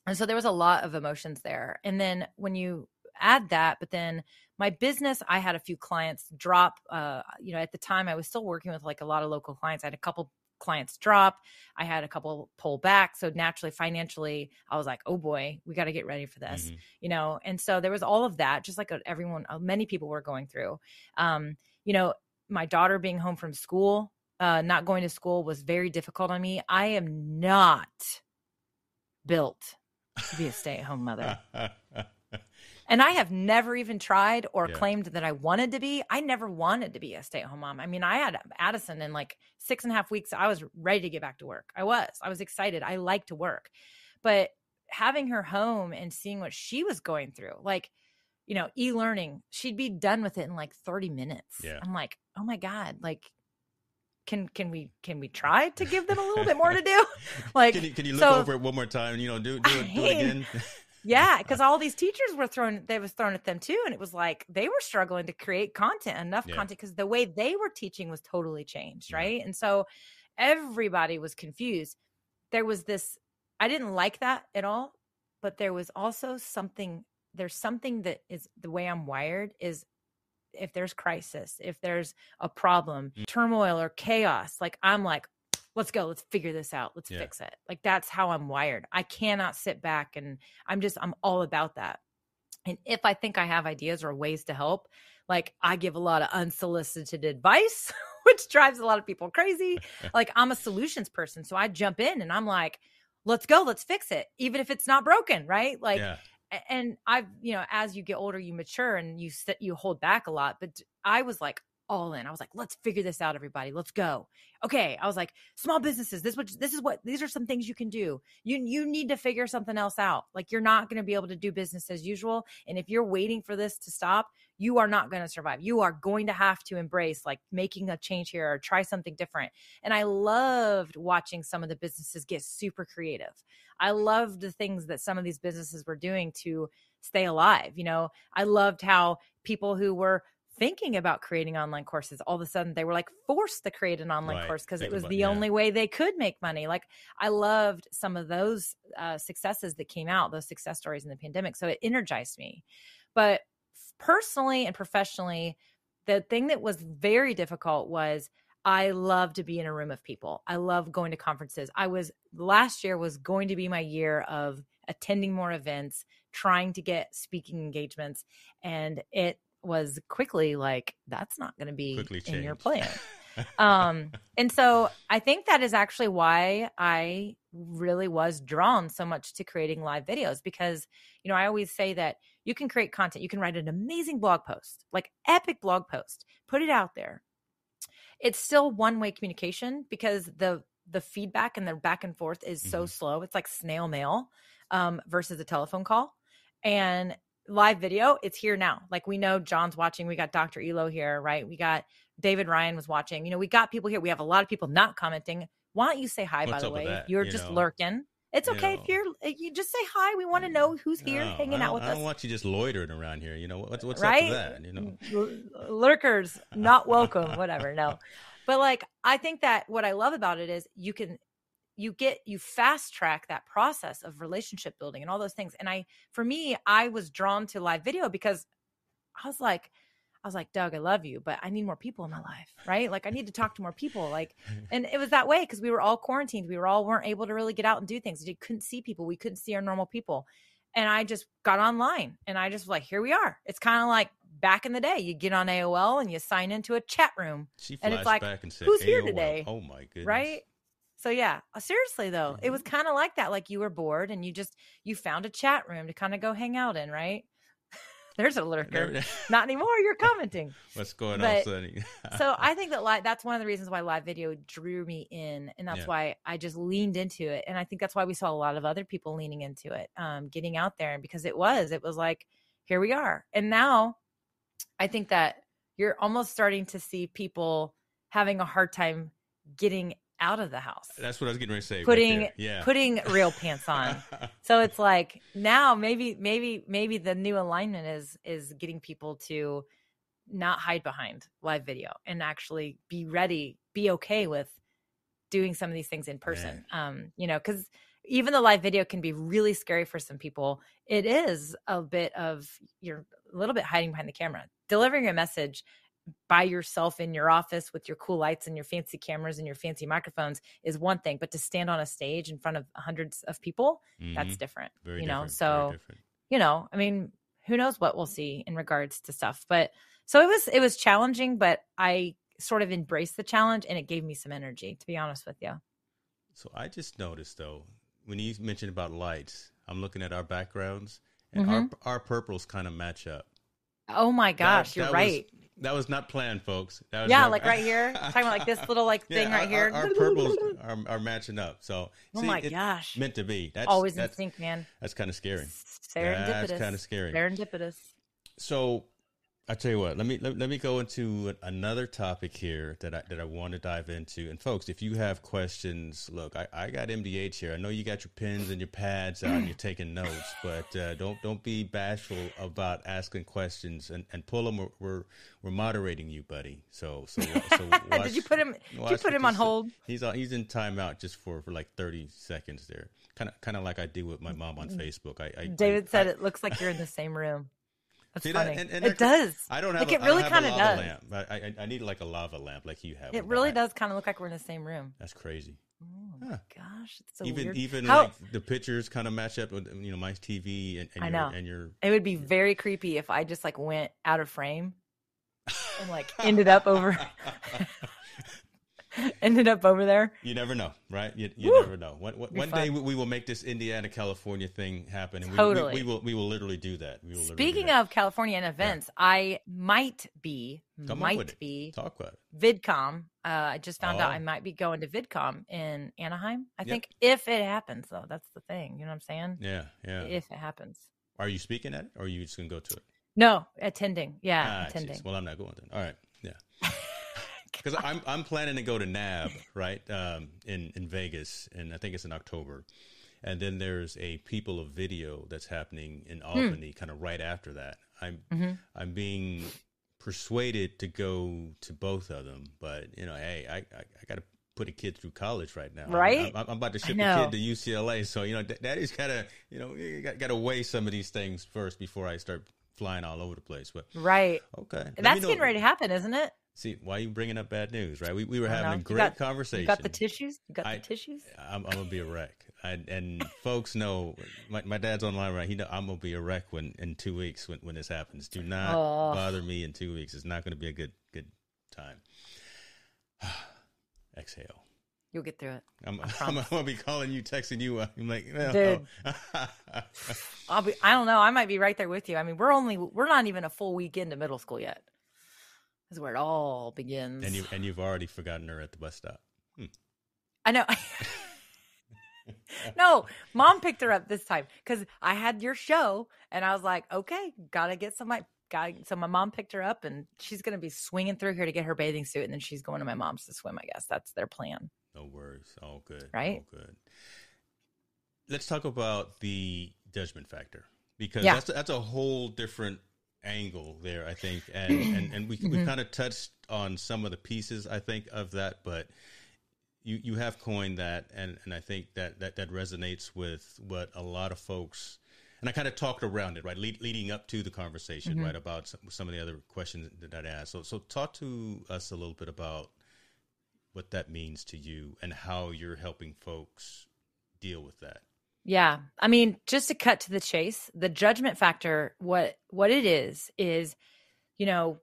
and so there was a lot of emotions there. And then when you add that, but then my business, I had a few clients drop. Uh, you know, at the time I was still working with like a lot of local clients. I had a couple clients drop. I had a couple pull back. So naturally, financially, I was like, oh boy, we got to get ready for this, mm-hmm. you know? And so there was all of that, just like everyone, uh, many people were going through. Um, you know, my daughter being home from school, uh, not going to school was very difficult on me. I am not built to be a stay at home mother. And I have never even tried or yeah. claimed that I wanted to be. I never wanted to be a stay at home mom. I mean, I had Addison in like six and a half weeks. I was ready to get back to work. I was. I was excited. I like to work. But having her home and seeing what she was going through, like, you know, e learning, she'd be done with it in like 30 minutes. Yeah. I'm like, oh my God, like, can can we can we try to give them a little bit more to do? Like, can you, can you look so, over it one more time? You know, do do it, do it again. yeah, because all these teachers were thrown, they was thrown at them too, and it was like they were struggling to create content, enough yeah. content, because the way they were teaching was totally changed, yeah. right? And so everybody was confused. There was this, I didn't like that at all, but there was also something. There's something that is the way I'm wired is if there's crisis, if there's a problem, mm. turmoil or chaos, like I'm like, let's go let's figure this out let's yeah. fix it like that's how i'm wired i cannot sit back and i'm just i'm all about that and if i think i have ideas or ways to help like i give a lot of unsolicited advice which drives a lot of people crazy like i'm a solutions person so i jump in and i'm like let's go let's fix it even if it's not broken right like yeah. And i've you know as you get older you mature and you you hold back a lot but i was like all in. I was like, let's figure this out, everybody. Let's go. Okay. I was like, small businesses, this what this is what these are some things you can do. You you need to figure something else out. Like you're not going to be able to do business as usual. And if you're waiting for this to stop, you are not going to survive. You are going to have to embrace like making a change here or try something different. And I loved watching some of the businesses get super creative. I loved the things that some of these businesses were doing to stay alive. You know, I loved how people who were thinking about creating online courses all of a sudden they were like forced to create an online right. course because it was about, the yeah. only way they could make money like i loved some of those uh, successes that came out those success stories in the pandemic so it energized me but personally and professionally the thing that was very difficult was I love to be in a room of people. I love going to conferences. I was last year was going to be my year of attending more events, trying to get speaking engagements, and it was quickly like that's not going to be in your plan. um and so I think that is actually why I really was drawn so much to creating live videos because you know I always say that you can create content, you can write an amazing blog post, like epic blog post, put it out there. It's still one-way communication because the the feedback and the back and forth is so mm-hmm. slow. It's like snail mail um, versus a telephone call. And live video, it's here now. Like we know John's watching. We got Dr. Elo here, right? We got David Ryan was watching. You know, we got people here. We have a lot of people not commenting. Why don't you say hi, What's by the way? that, You're you just know? lurking. It's You okay know. if you're eh, you just say hi. We want to know who's here No, hanging out with I us. don't want you just loitering around here. You know what's what's right? up with that? You know, L- lurkers not welcome whatever no but like i think that what i love about it is you can you get you fast track that process of relationship building and all those things and i for me i was drawn to live video because i was like i was like doug i love you but i need more people in my life right like i need to talk to more people like and it was that way because we were all quarantined we were all weren't able to really get out and do things we couldn't see people we couldn't see our normal people and i just got online and i just was like here we are it's kind of like back in the day you get on aol and you sign into a chat room she and flashed it's like, back and said, "Who's here today?" Oh my goodness! right so yeah uh, seriously though it Mm-hmm. was kind of like that like you were bored and you just you found a chat room to kind of go hang out in right there's a lurker There- not anymore you're commenting What's going But- on, Sonny? so I think that live, that's one of the reasons why live video drew me in, and that's Yeah. why I just leaned into it. And I think that's why we saw a lot of other people leaning into it, um, getting out there, and because it was, it was like, here we are. And now, I think that you're almost starting to see people having a hard time getting out of the house, That's what I was getting ready to say. putting there. yeah, putting real pants on. So it's like now maybe maybe maybe the new alignment is is getting people to not hide behind live video and actually be ready, be okay with doing some of these things in person. Um, you know, cuz even the live video can be really scary for some people. It is a bit of you're a little bit hiding behind the camera. Delivering a message by yourself in your office with your cool lights and your fancy cameras and your fancy microphones is one thing, but to stand on a stage in front of hundreds of people, that's Mhm. different. very you know, different, very so different. you know, I mean, who knows what we'll see in regards to stuff. But so it was it was challenging, but I sort of embraced the challenge and it gave me some energy, to be honest with you. So I just noticed though, when you mentioned about lights, I'm looking at our backgrounds, and Mm-hmm. our our purples kind of match up. Oh my gosh, that you're was- right. That was not planned, folks. That was Yeah, not- like right here. Talking about like this little like thing Yeah, right our- here. Our, our purples are, are matching up. So Oh see, my it's gosh. meant to be. That's Always in that's, sync, man. That's kind of scary. Serendipitous. That's kind of scary. Serendipitous. So I tell you what, let me let, let me go into another topic here that I that I want to dive into. And folks, if you have questions, look, I, I got MDH here. I know you got your pens and your pads out and you're taking notes, but uh, don't don't be bashful about asking questions and, and pull them. We're, we're we're moderating you, buddy. So so, so watch, Did you put him? Did you put him on hold? He's on, he's in timeout just for, for like thirty seconds there. Kind of kind of like I do with my mom on Facebook. I, I Mm. David I, said it looks like you're in the same room. That's See that? funny. And- and it does. I don't have. Like a, it really I don't have a kinda does. Lamp. I, I I need like a lava lamp like you have. It really does kind of look like we're in the same room. That's crazy. Oh Huh. gosh, it's so even weird. even How- like the pictures kind of match up with you know my TV and, and I your know. and your. It would be very creepy if I just like went out of frame and like ended up over ended up over there. You never know, right? You, you never know. One, one, Be day we, we will make this Indiana California thing happen, and we, Totally. we, we will we will literally do that. We will literally do Speaking that. of California and events, I might be Come might be talk about it. VidCon. Uh, I just found out Oh. I might be going to VidCon in Anaheim. I Yep. think if it happens, though, that's the thing. You know what I'm saying? Yeah, yeah. If it happens. Are you speaking at it, or are you just gonna go to it? No, attending. Yeah, Ah, attending. jeez. Well, I'm not going then. All right, yeah. Because I'm I'm planning to go to NAB right um, in in Vegas, and I think it's in October, and then there's a People of Video that's happening in Albany, kind of right after that. I'm Mhm. I'm being persuaded to go to both of them, but you know, hey, I I, I got to put a kid through college right now. Right? I'm, I'm about to ship a kid to UCLA, so you know, da- daddy's got to you know you got to weigh some of these things first before I start flying all over the place. But Right. okay, Let That's getting ready to happen, isn't it? See, why are you bringing up bad news, right? We, we were having a great got- conversation. You got the tissues? You got I- the tissues? I'm, I'm gonna be a wreck, I, and folks know my, my dad's online, right? He know I'm gonna be a wreck when in two weeks when, when this happens. Do not Oh. bother me in two weeks. It's not gonna be a good good time. Exhale. You'll get through it. I'm, I'm, promise. gonna be calling you, texting you. uh, I'm like, well, Dude. I'll be I don't know. I might be right there with you. I mean, we're only we're not even a full week into middle school yet. Is where it all begins. and you and you've already forgotten her at the bus stop. Hmm. I know. no, mom picked her up this time because I had your show, and I was like, okay, gotta get some my got. So my mom picked her up, and she's gonna be swinging through here to get her bathing suit, and then she's going to my mom's to swim. I guess that's their plan. No worries. All good. Right? All good. Let's talk about the judgment factor because Yeah. that's that's a whole different angle there, I think, and and, and we we Mhm. kind of touched on some of the pieces I think of that, but you you have coined that, and and I think that that that resonates with what a lot of folks. And I kind of talked around it, right, lead, leading up to the conversation, Mhm. right, about some, some of the other questions that I'd asked. So, so talk to us a little bit about what that means to you and how you're helping folks deal with that. Yeah. I mean, just to cut to the chase, the judgment factor, what what it is is, you know,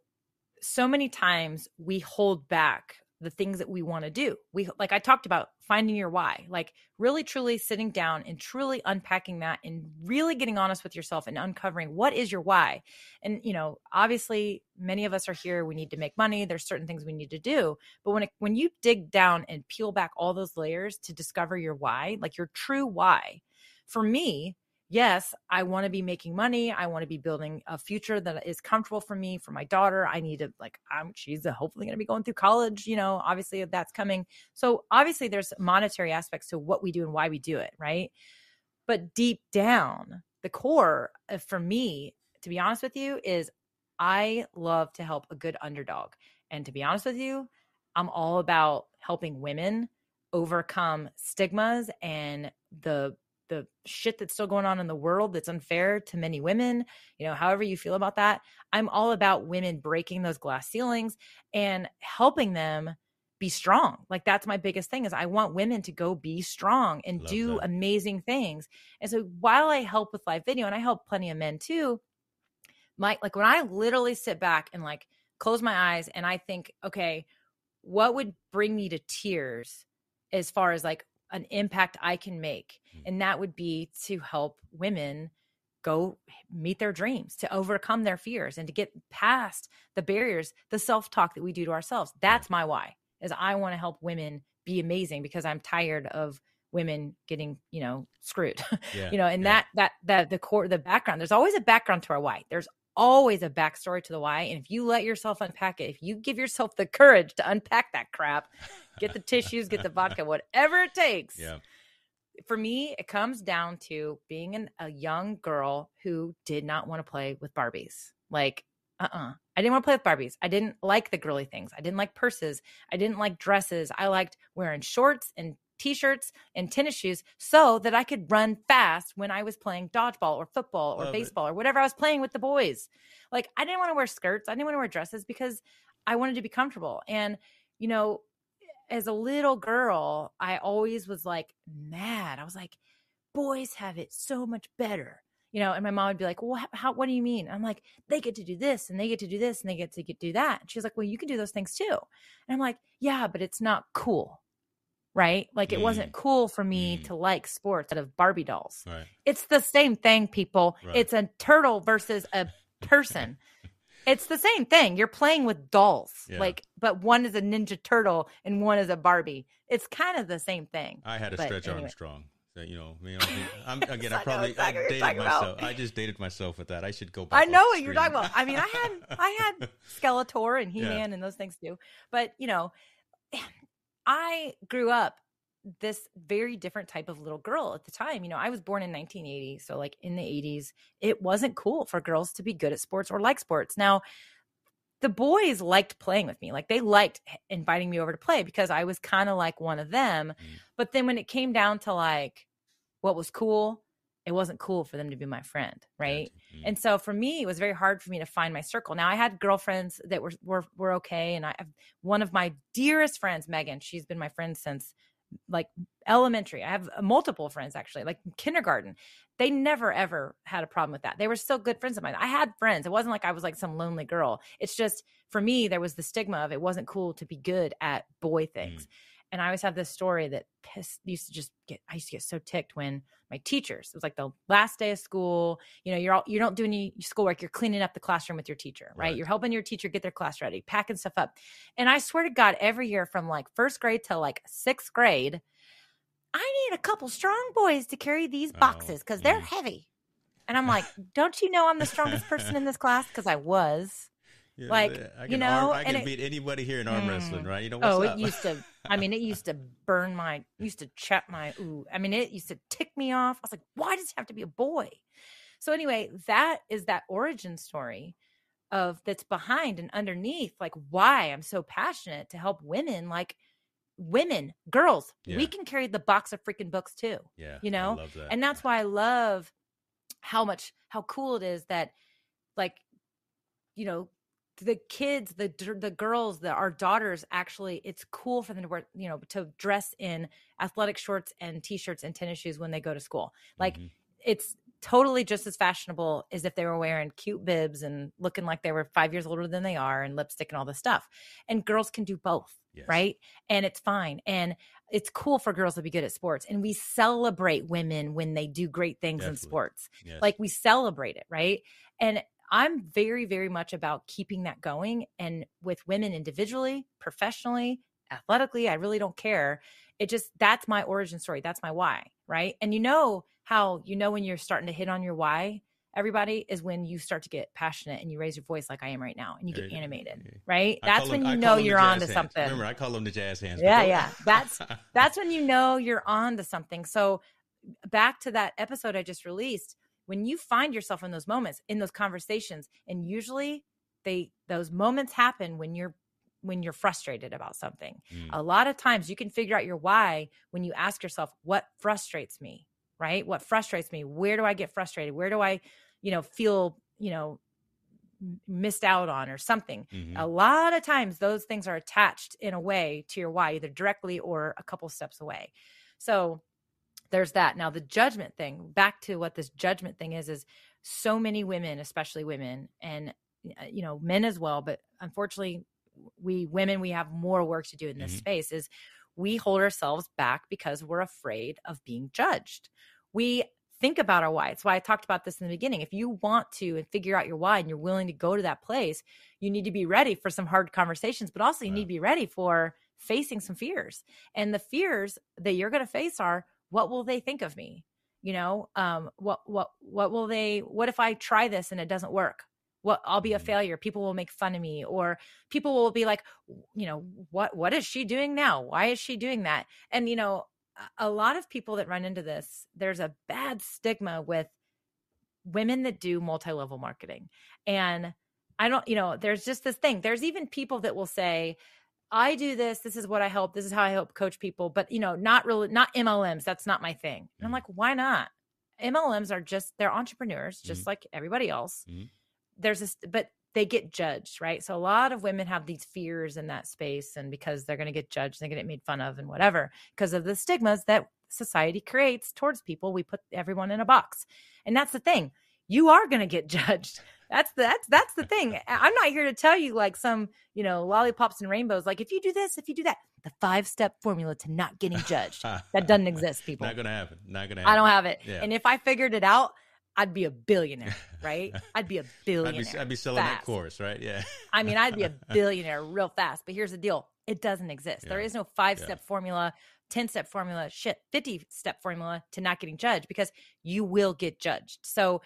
so many times we hold back the things that we want to do. We like I talked about finding your why, like really truly sitting down and truly unpacking that and really getting honest with yourself and uncovering what is your why. And you know, obviously many of us are here we need to make money, there's certain things we need to do, but when it, when you dig down and peel back all those layers to discover your why, like your true why, for me, yes, I want to be making money. I want to be building a future that is comfortable for me, for my daughter. I need to like I'm she's hopefully going to be going through college, you know, obviously that's coming. So obviously there's monetary aspects to what we do and why we do it, right? But deep down, the core uh, for me, to be honest with you, is I love to help a good underdog. And to be honest with you, I'm all about helping women overcome stigmas and the the shit that's still going on in the world that's unfair to many women, you know, however you feel about that. I'm all about women breaking those glass ceilings and helping them be strong. Like that's my biggest thing is I want women to go be strong and Love do that. amazing things. And so while I help with live video and I help plenty of men too, my like when I literally sit back and like close my eyes and I think, okay, what would bring me to tears as far as like an impact I can make? Mm. And that would be to help women go meet their dreams, to overcome their fears and to get past the barriers, the self-talk that we do to ourselves. That's my why. Is I want to help women be amazing because I'm tired of women getting, you know, screwed. Yeah. you know and yeah. that that that the core the background there's always a background to our why there's always a backstory to the why and if you let yourself unpack it if you give yourself the courage to unpack that crap get the tissues get the vodka whatever it takes Yeah. for me it comes down to being an, a young girl who did not want to play with barbies. Like uh-uh. I didn't want to play with barbies. I didn't like the girly things. I didn't like purses. I didn't like dresses. I liked wearing shorts and t-shirts and tennis shoes so that i could run fast when i was playing dodgeball or football or Love it. baseball or whatever i was playing with the boys. Like i didn't want to wear skirts i didn't want to wear dresses because i wanted to be comfortable. And you know as a little girl i always was like mad. I was like boys have it so much better you know and my mom would be like well how, how what do you mean? I'm like they get to do this and they get to do this and they get to get, do that. And she's like well you can do those things too. And i'm like yeah but it's not cool right like it wasn't Mm. cool for me Mm. to like sports out of barbie dolls Right. it's the same thing people Right. it's a turtle versus a person it's the same thing you're playing with dolls Yeah. like but one is a ninja turtle and one is a barbie it's kind of the same thing I had a But stretch anyway. Armstrong. So, you know, you know, I'm again. I probably I dated talking about. myself. I just dated myself with that. I should go back. I know what you're talking about. I mean, I had I had Skeletor and He Yeah. Man and those things too. But you know, I grew up this very different type of little girl at the time. You know, I was born in 1980, so like in the 80s, it wasn't cool for girls to be good at sports or like sports. Now, the boys liked playing with me. Like they liked inviting me over to play because I was kind of like one of them. Mm. But then when it came down to like what was cool, it wasn't cool for them to be my friend, right? Mm. And so for me, it was very hard for me to find my circle. Now I had girlfriends that were were were okay, and I have one of my dearest friends, Megan. She's been my friend since like elementary. I have uh, multiple friends actually, like kindergarten. They never ever had a problem with that. They were still good friends of mine. I had friends. It wasn't like I was like some lonely girl. It's just for me, there was the stigma of it wasn't cool to be good at boy things. And I always have this story that pissed used to just get I used to get so ticked when my teachers, it was like the last day of school, you know, you're all you don't do any schoolwork, you're cleaning up the classroom with your teacher, right? Right. You're helping your teacher get their class ready, packing stuff up. And I swear to God, every year from like first grade to like sixth grade, I need a couple strong boys to carry these boxes because they're mm. heavy. And I'm like, don't you know I'm the strongest person in this class? Because I was. Yeah, Like, I you can know, arm, I can it- beat anybody here in arm Mm. wrestling, right? You know what's oh, up? it used to. I mean, it used to burn my, used to chap my. Ooh, I mean, it used to tick me off. I was like, why does it have to be a boy? So anyway, that is that origin story of that's behind and underneath, like why I'm so passionate to help women, like women, girls. Yeah. We can carry the box of freaking books too yeah, you know? That. and that's why I love how much how cool it is that like you know the kids the the girls the our daughters actually it's cool for them to wear you know to dress in athletic shorts and t-shirts and tennis shoes when they go to school. Like Mhm. it's totally just as fashionable as if they were wearing cute bibs and looking like they were 5 years older than they are and lipstick and all this stuff. And girls can do both Yes. right? And it's fine. And it's cool for girls to be good at sports. And we celebrate women when they do great things in sports. Yes. like we celebrate it right? And i'm very very much about keeping that going and with women individually professionally athletically i really don't care it just that's my origin story that's my why right and you know how you know when you're starting to hit on your why everybody is when you start to get passionate and you raise your voice like i am right now and you get animated Yeah. right I that's when them- you know you're on to hands. something Remember, I call them the jazz hands. Yeah, yeah. That's- that's when you know you're on to something. So back to that episode I just released, when you find yourself in those moments, in those conversations, and usually they those moments happen when you're when you're frustrated about something. Mm. A lot of times you can figure out your why when you ask yourself, what frustrates me? Right? What frustrates me? Where do I get frustrated? Where do I, you know, feel, you know, missed out on or something? Mhm. a lot of times those things are attached in a way to your why either directly or a couple steps away so there's that. Now the judgment thing back to what this judgment thing is is so many women especially women and uh, you know men as well but unfortunately we women we have more work to do in this Mhm. space is we hold ourselves back because we're afraid of being judged. We think about our why. It's why i talked about this in the beginning. If you want to and figure out your why and you're willing to go to that place you need to be ready for some hard conversations but also you need to be ready for facing some fears. And the fears that you're going to face are what will they think of me? You know um what what what will they what if i try this and it doesn't work? What i'll be a Mhm. failure. People will make fun of me or people will be like you know what what is she doing now? Why is she doing that? And you know a- a lot of people that run into this there's a bad stigma with women that do multi-level marketing. And i don't you know there's just this thing. There's even people that will say i do this this is what i help this is how i help coach people but you know not really not mlms that's not my thing and i'm Mhm. like why not mlms are just they're entrepreneurs just Mhm. like everybody else Mhm. there's this but they get judged right so a lot of women have these fears in that space and because they're going to get judged they're going to get made fun of and whatever because of the stigmas that society creates towards people we put everyone in a box and that's the thing you are going to get judged that's the, that's that's the thing i'm not here to tell you like some you know lollipops and rainbows like if you do this if you do that the five step formula to not getting judged that doesn't exist people Not gonna happen. Not gonna happen. i don't have it Yeah. and if i figured it out i'd be a billionaire right i'd be a I'd billionaire be, I'd be selling that course, right? Yeah. I mean, I'd be a billionaire real fast. But here's the deal it doesn't exist. There Yeah. is no five step formula, 10 step formula, shit, 50 step formula to not getting judged because you will get judged. So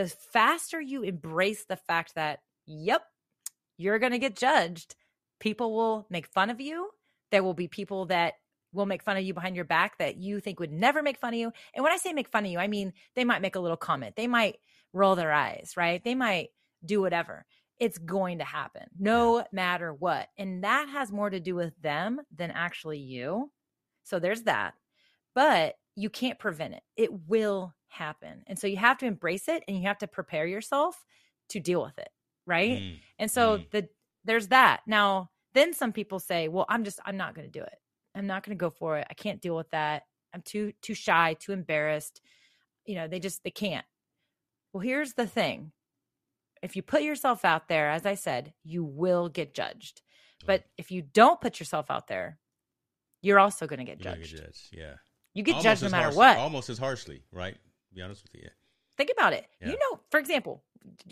the faster you embrace the fact that, yep, you're going to get judged, people will make fun of you. There will be people that will make fun of you behind your back that you think would never make fun of you. And when I say make fun of you, I mean they might make a little comment. They might roll their eyes, right? They might do whatever. It's going to happen no matter what. And that has more to do with them than actually you. So there's that. But you can't prevent it. It will happen. And so you have to embrace it and you have to prepare yourself to deal with it, right? Mm. And so Mm. the there's that. Now, then some people say, "Well, I'm just I'm not going to do it. I'm not going to go for it. I can't deal with that. I'm too too shy, too embarrassed." You know, they just they can't. Well, here's the thing. If you put yourself out there, as I said, you will get judged. But if you don't put yourself out there, you're also going to get judged. get judged. Yeah. You get Almost judged no matter harsh- what. Almost as harshly, right? To be honest with you. Yeah. Think about it. Yeah. You know, for example,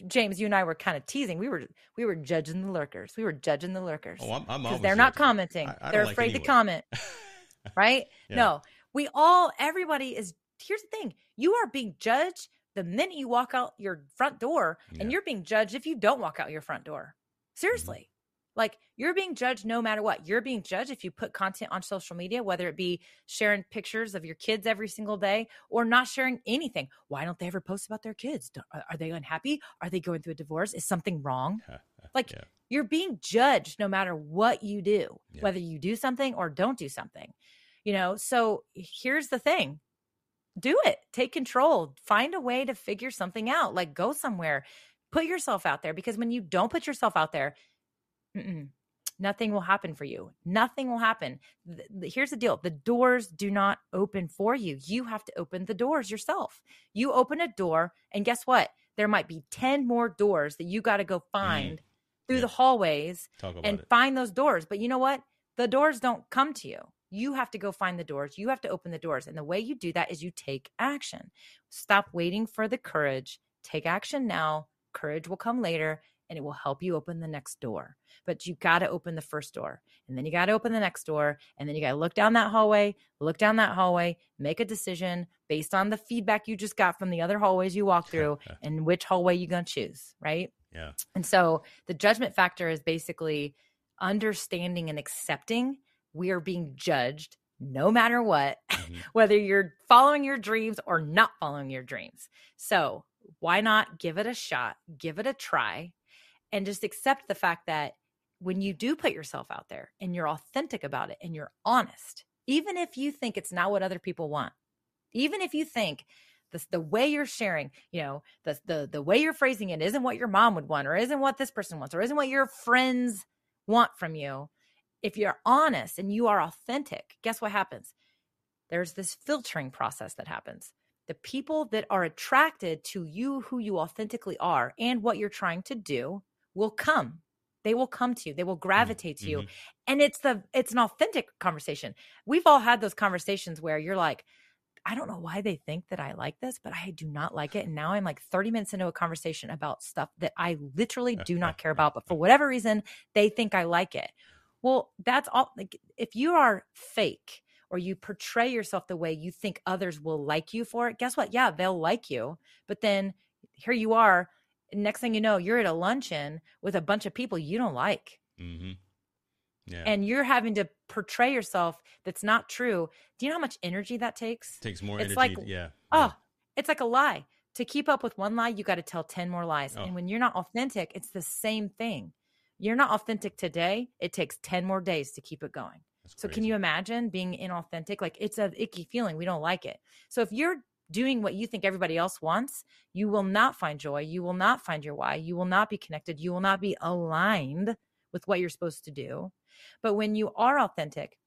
James, you and I were kind of teasing. We were we were judging the lurkers. We were judging the lurkers Oh, I'm, I'm always they're not judging. commenting. I- I they're like afraid to comment, right? Yeah. No, we all, everybody is, here's the thing you are being judged the minute you walk out your front door, and you're being judged if you don't walk out your front door. Mm-hmm. Seriously. Like you're being judged no matter what. You're being judged if you put content on social media, whether it be sharing pictures of your kids every single day or not sharing anything. Why don't they ever post about their kids? Are they unhappy? Are they going through a divorce? Is something wrong? Like Yeah. you're being judged no matter what you do, Yeah. whether you do something or don't do something. You know, so here's the thing. Do it. Take control. Find a way to figure something out. Like go somewhere. Put yourself out there because when you don't put yourself out there, mm-mm, nothing will happen for you. Nothing will happen. Here's the deal the doors do not open for you. You have to open the doors yourself. You open a door, and guess what? There might be 10 more doors that you got to go mm. find through Yeah. the hallways and it. find those doors. But you know what? The doors don't come to you. You have to go find the doors. You have to open the doors. And the way you do that is you take action. Stop waiting for the courage. Take action now. Courage will come later and it will help you open the next door. But you got to open the first door. And then you got to open the next door. And then you got to look down that hallway, look down that hallway, make a decision based on the feedback you just got from the other hallways you walk through and which hallway you're going to choose, right? yeah. And so the judgment factor is basically understanding and accepting we are being judged no matter what, Mhm. whether you're following your dreams or not following your dreams. So why not give it a shot, give it a try, and just accept the fact that when you do put yourself out there and you're authentic about it and you're honest, even if you think it's not what other people want, even if you think the, the way you're sharing, you know, the, the the way you're phrasing it isn't what your mom would want, or isn't what this person wants, or isn't what your friends want from you. If you're honest and you are authentic, guess what happens? There's this filtering process that happens. The people that are attracted to you, who you authentically are, and what you're trying to do will come. They will come to you. They will gravitate to you. Mhm. And it's the it's an authentic conversation. We've all had those conversations where you're like, I don't know why they think that I like this, but I do not like it. And now I'm like 30 minutes into a conversation about stuff that I literally do not care about, but for whatever reason, they think I like it. Well, that's all. Like, if you are fake or you portray yourself the way you think others will like you for it, guess what? Yeah, they'll like you. But then here you are. Next thing you know, you're at a luncheon with a bunch of people you don't like Mhm. Yeah. and you're having to portray yourself that's not true. Do you know how much energy that takes? It takes more it's energy. like- yeah. Oh, it's like a lie. To keep up with one lie, you got to tell 10 more lies. Oh. And when you're not authentic, it's the same thing. You're not authentic today, it takes 10 more days to keep it going. That's So can you imagine being inauthentic? Like it's a icky feeling. We don't like it. So if you're doing what you think everybody else wants, you will not find joy. You will not find your why. You will not be connected. You will not be aligned with what you're supposed to do. But when you are authentic,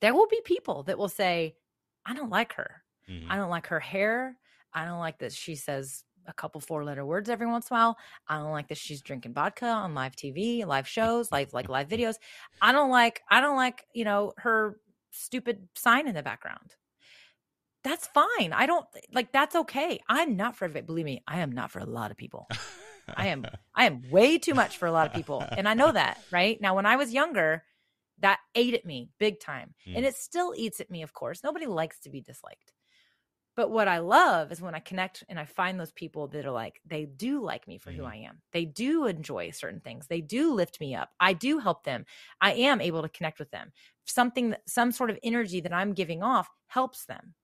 there will be people that will say, I don't like her. Mhm. I don't like her hair. I don't like that she says a couple four letter words every once in a while. I don't like that she's drinking vodka on live TV, live shows, live like live videos. I don't like I don't like, you know, her stupid sign in the background. That's fine. I don't like that's okay. I'm not for everybody. Believe me, I am not for a lot of people. I am I am way too much for a lot of people. And I know that, right? Now when I was younger, that ate at me big time. And Mm. it still eats at me, of course. Nobody likes to be disliked. But what I love is when I connect and I find those people that are like, they do like me for who Mhm. I am. They do enjoy certain things. They do lift me up. I do help them. I am able to connect with them. Something, that, some sort of energy that I'm giving off helps them.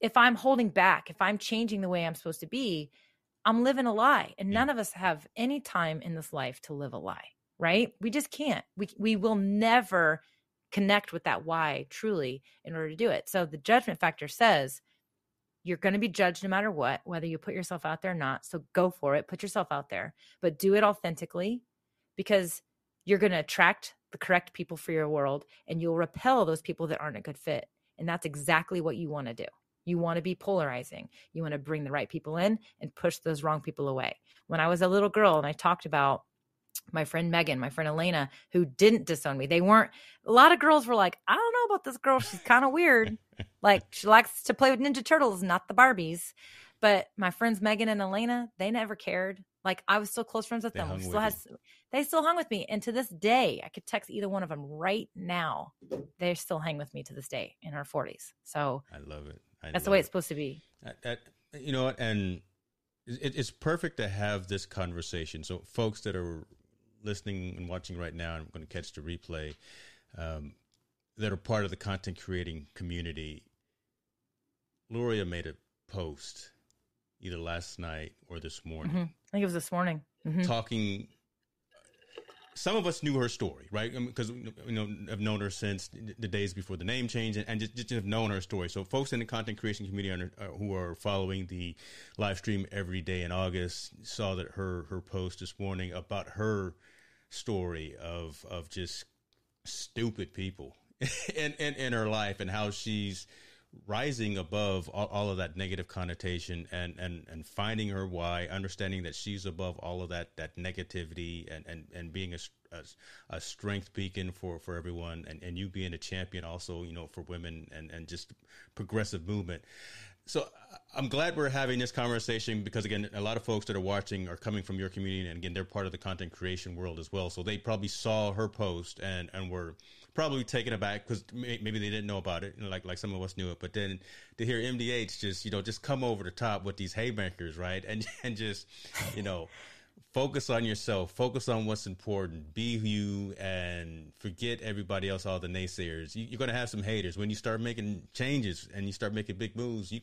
If I'm holding back, if I'm changing the way I'm supposed to be, I'm living a lie. And none of us have any time in this life to live a lie, right? We just can't. We, we will never connect with that why truly in order to do it. So the judgment factor says, you're going to be judged no matter what, whether you put yourself out there or not. So go for it, put yourself out there, but do it authentically because you're going to attract the correct people for your world and you'll repel those people that aren't a good fit. And that's exactly what you want to do. You want to be polarizing. You want to bring the right people in and push those wrong people away. When I was a little girl and I talked about my friend Megan, my friend Elena, who didn't disown me. They weren't, a lot of girls were like, I don't know about this girl. She's kind of weird. like she likes to play with Ninja Turtles, not the Barbies. But my friends Megan and Elena, they never cared. Like I was still close friends with They them. We with still has they still hung with me, and to this day, I could text either one of them right now. They still hang with me to this day in our forties. So I love it. I that's the way it's supposed to be. That- that- you know what and it, it's perfect to have this conversation so folks that are listening and watching right now i'm going to catch the replay um, that are part of the content creating community Luria made a post either last night or this morning Mhm. I think it was this morning. Mhm. talking some of us knew her story, right? Because you know, I've known her since the days before the name change, and, and just, just have known her story. So, folks in the content creation community are, uh, who are following the live stream every day in August saw that her her post this morning about her story of of just stupid people in, in in her life and how she's rising above all, all of that negative connotation and, and, and finding her why, understanding that she's above all of that, that negativity and, and, and being a, a, a strength beacon for, for everyone and, and you being a champion also, you know, for women and, and just progressive movement. So I'm glad we're having this conversation because again, a lot of folks that are watching are coming from your community, and again, they're part of the content creation world as well. So they probably saw her post and and were probably taken aback because maybe they didn't know about it, you know, like like some of us knew it. But then to hear MDH just you know just come over the top with these haymakers, right, and and just you know focus on yourself, focus on what's important, be you, and forget everybody else, all the naysayers. You, you're going to have some haters when you start making changes and you start making big moves. You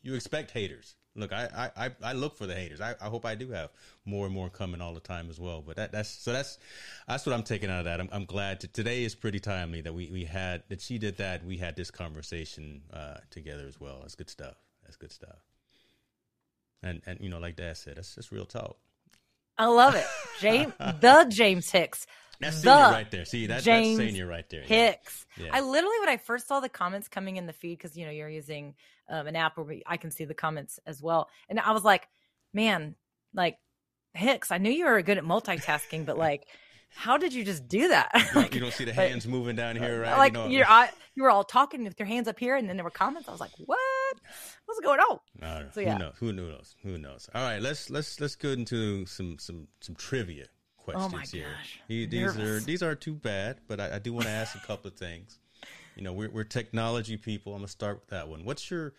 you expect haters. Look, I I, I look for the haters. I, I hope I do have more and more coming all the time as well. But that, that's so that's that's what I'm taking out of that. I'm, I'm glad to, today is pretty timely that we, we had that she did that. We had this conversation uh, together as well. That's good stuff. That's good stuff. And and you know, like Dad said, that's just real talk. I love it. James, the James Hicks. That's senior right there. See, that, James that's senior right there. Yeah. Hicks. Yeah. I literally, when I first saw the comments coming in the feed, because you know you're using um, an app where I can see the comments as well, and I was like, man, like Hicks, I knew you were good at multitasking, but like, how did you just do that? You don't- like, you don't see the hands moving down here, right? like you know, you're, I, you were all talking with your hands up here, and then there were comments. I was like, what? What's going on? So, yeah. Who knows? Who knows? Who knows? All right, let's let's let's go into some some some trivia questions Oh my here. gosh. He- these are these are too bad, but I, I do want to ask a couple of things. You know, we're we're technology people. I'm gonna start with that one. What's your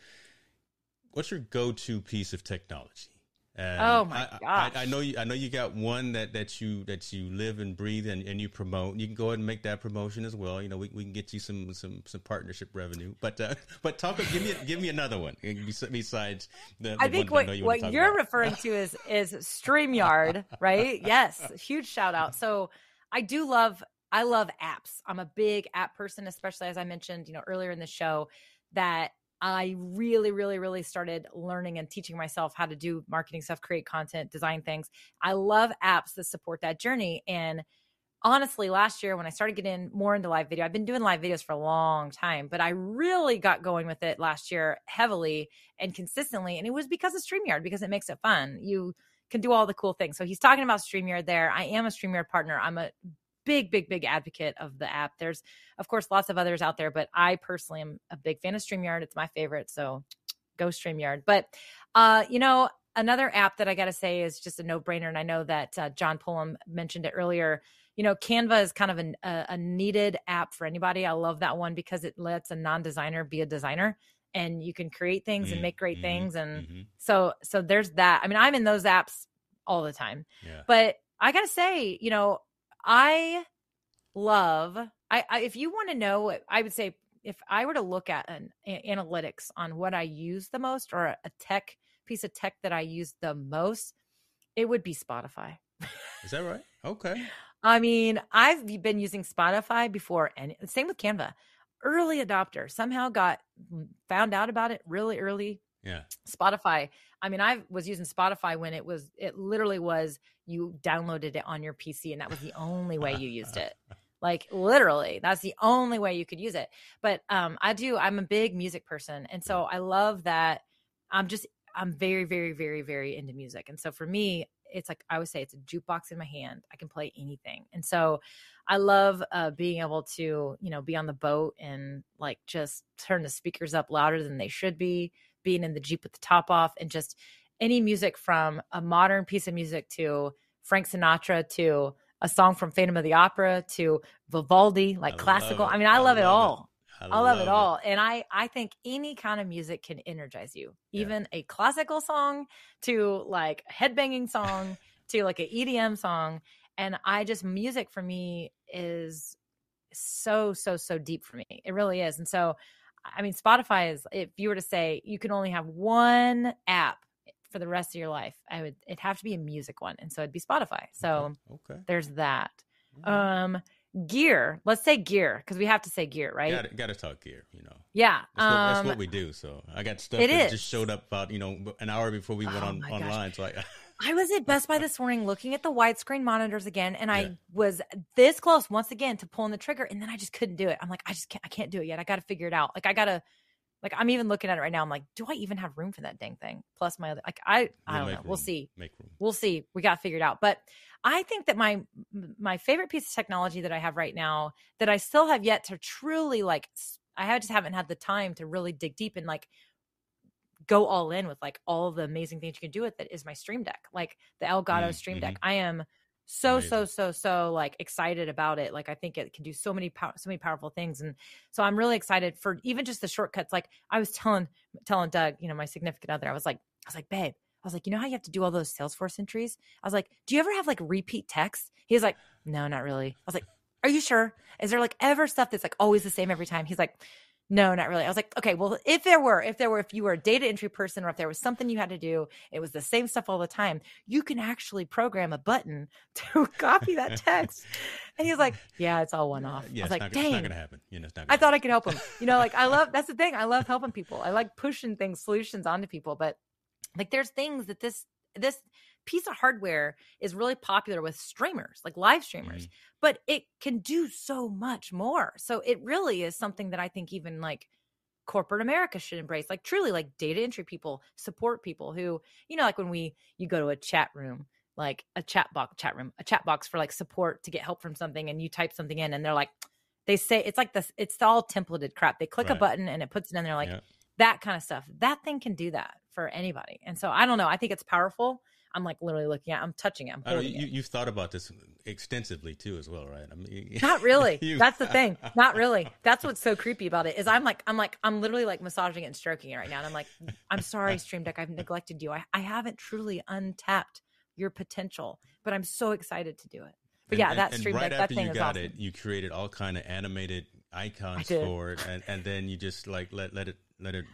what's your go to piece of technology? And Oh my I, gosh. I, I know you. I know you got one that, that you that you live and breathe and, and you promote. You can go ahead and make that promotion as well. You know, we, we can get you some some some partnership revenue. But uh, but talk. Give me give me another one besides the. I the think one what, I you what you're about. referring to is is StreamYard, right? Yes, huge shout out. So I do love I love apps. I'm a big app person, especially as I mentioned, you know, earlier in the show that I really, really, really started learning and teaching myself how to do marketing stuff, create content, design things. I love apps that support that journey. And honestly, last year when I started getting more into live video, I've been doing live videos for a long time, but I really got going with it last year heavily and consistently. And it was because of StreamYard, because it makes it fun. You can do all the cool things. So he's talking about StreamYard there. I am a StreamYard partner. I'm a big, big, big advocate of the app. There's, of course, lots of others out there, but I personally am a big fan of StreamYard. It's my favorite. So go StreamYard. But, uh, you know, another app that I got to say is just a no brainer. And I know that uh, John Pullum mentioned it earlier. You know, Canva is kind of an, a, a needed app for anybody. I love that one because it lets a non designer be a designer and you can create things and Mm, make great mhm, things. And mhm. so, so there's that. I mean, I'm in those apps all the time. Yeah. But I gotta say, you know, I love. I, I if you want to know, I would say if I were to look at an a- analytics on what I use the most or a, a tech piece of tech that I use the most, it would be Spotify. Is that right? Okay. I mean, I've been using Spotify before, and same with Canva. Early adopter, somehow got mm, found out about it really early, Yeah. Spotify. I mean, I was using Spotify when it was, it literally was you downloaded it on your PC and that was the only way you used it. Like literally, that's the only way you could use it. But um, I do, I'm a big music person. And so I love that I'm just, I'm very, very, very, very into music. And so for me, it's like I would say it's a jukebox in my hand. I can play anything. And so I love uh, being able to, you know, be on the boat and like just turn the speakers up louder than they should be, being in the Jeep with the top off and just any music from a modern piece of music to Frank Sinatra to a song from Phantom of the Opera to Vivaldi, like I classical. I mean, I, I love it love it. all. I I love it all. And I I think any kind of music can energize you. Yeah. Even a classical song to like a headbanging song to like an EDM song. And I just music for me is so so so deep for me. It really is. And so I mean Spotify is if you were to say you can only have one app for the rest of your life, I would it'd have to be a music one. And so it'd be Spotify. So okay. there's that. okay. Um gear. Let's say gear because we have to say gear, right? Gotta, gotta talk gear, you know. Yeah. That's, what, that's um, what we do. So I got stuff it that is. just showed up about you know an hour before we went Oh on my gosh. online. So I, I was at Best Buy this morning looking at the widescreen monitors again, and Yeah. I was this close once again to pulling the trigger, and then I just couldn't do it. I'm like, I just can't, I can't do it yet. I got to figure it out. Like, I gotta, like, I'm even looking at it right now. I'm like, do I even have room for that dang thing? Plus my other, like, I, I We'll don't know. We'll see. Make room. We'll see. We got figured out. But I think that my my favorite piece of technology that I have right now that I still have yet to truly like, I just haven't had the time to really dig deep and like go all in with like all the amazing things you can do with it is my stream deck like the elgato Mm, stream deck. i am so so Amazing. so so like excited about it like i think it can do so many pow- so many powerful things and so i'm really excited for even just the shortcuts like i was telling telling doug you know my significant other i was like i was like babe i was like you know how you have to do all those salesforce entries? I was like do you ever have like repeat text he was like no not really. I was like are you sure? Is there like ever stuff that's like always the same every time? He's like no, not really. I was like, okay, well, if there were, if there were, if you were a data entry person or if there was something you had to do, it was the same stuff all the time, you can actually program a button to copy that text. and he was like, yeah, it's all one off. Yeah, I was it's, like, not, it's dang. not gonna happen. You know, it's not. I Gonna thought I could help him. You know, like I love that's the thing. I love helping people. I like pushing things, solutions onto people. But like there's things that this this piece of hardware is really popular with streamers, like live streamers, Mhm. but it can do so much more. So it really is something that I think even like corporate America should embrace. Like truly like data entry people, support people who, you know, like when we you go to a chat room like a chat box chat room a chat box for like support to get help from something and you type something in and they're like they say it's like this it's all templated crap they click a button and it puts it in there like Yeah. that kind of stuff that thing can do that for anybody and so i don't know i think it's powerful i'm like literally looking at i'm touching it i'm I know, you, it. you've thought about this extensively too, as well, right? I mean, not really. you- that's the thing. Not really. That's what's so creepy about it is i'm like i'm like i'm literally like massaging it and stroking it right now and i'm like i'm sorry stream deck i've neglected you. I, I haven't truly untapped your potential but i'm so excited to do it. But And- yeah and- that stream right deck that thing you is got awesome. it, you created all kind of animated icons for it, and, and then you just like let let it let it.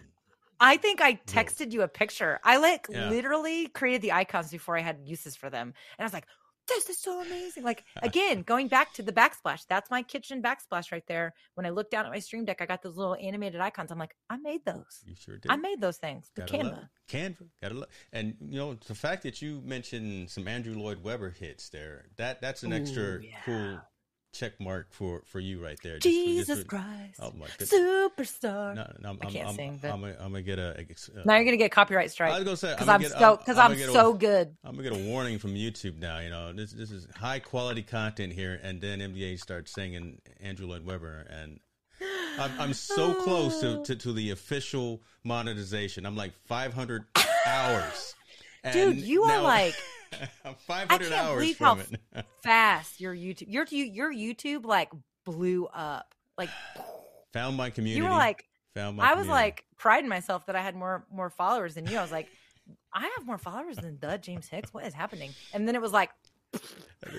I think I texted you a picture. I like Yeah. literally created the icons before I had uses for them. And I was like, this is so amazing. Like again, going back to the backsplash. That's my kitchen backsplash right there. When I look down at my stream deck, I got those little animated icons. I'm like, I made those. You sure did. I made those things. The Gotta Canva. it. Canva, gotta love, and you know the fact that you mentioned some Andrew Lloyd Webber hits there. That that's an extra yeah. cool check mark for for you right there. Just Jesus Christ. Oh my goodness. Superstar. No, no, I'm, I can't I'm, sing, but- I'm, I'm, I'm gonna get a. a- uh, now you're gonna get copyright strike. I was gonna say because I'm get- so because I'm, get a- so good. I'm gonna get a warning from YouTube now. You know, this this is high quality content here, and then MDH starts singing Andrew Lloyd Webber, and I'm, I'm so close to, to, to the official monetization. I'm like 500 hours. Dude, And you are now- like 500 can't hours believe from how it. fast your YouTube your your YouTube like blew up. Like Found my community. you were like found my I was community. like priding myself that I had more more followers than you. I was like, I have more followers than the James Hicks. What is happening? And then it was like,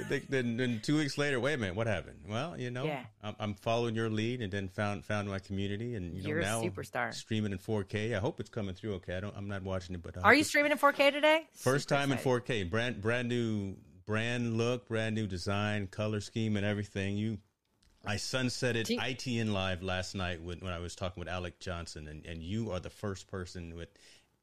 Then, then, then two weeks later, wait a minute, what happened? Well, you know, Yeah. I'm, I'm following your lead, and then found found my community, and you know You're a now superstar. streaming in 4K. I hope it's coming through okay. I don't, I'm not watching it, but I are you streaming in 4K today? First Super time in 4K, brand brand new brand look, brand new design, color scheme, and everything. You, I sunsetted you- ITN live last night when, when I was talking with Alec Johnson, and, and you are the first person with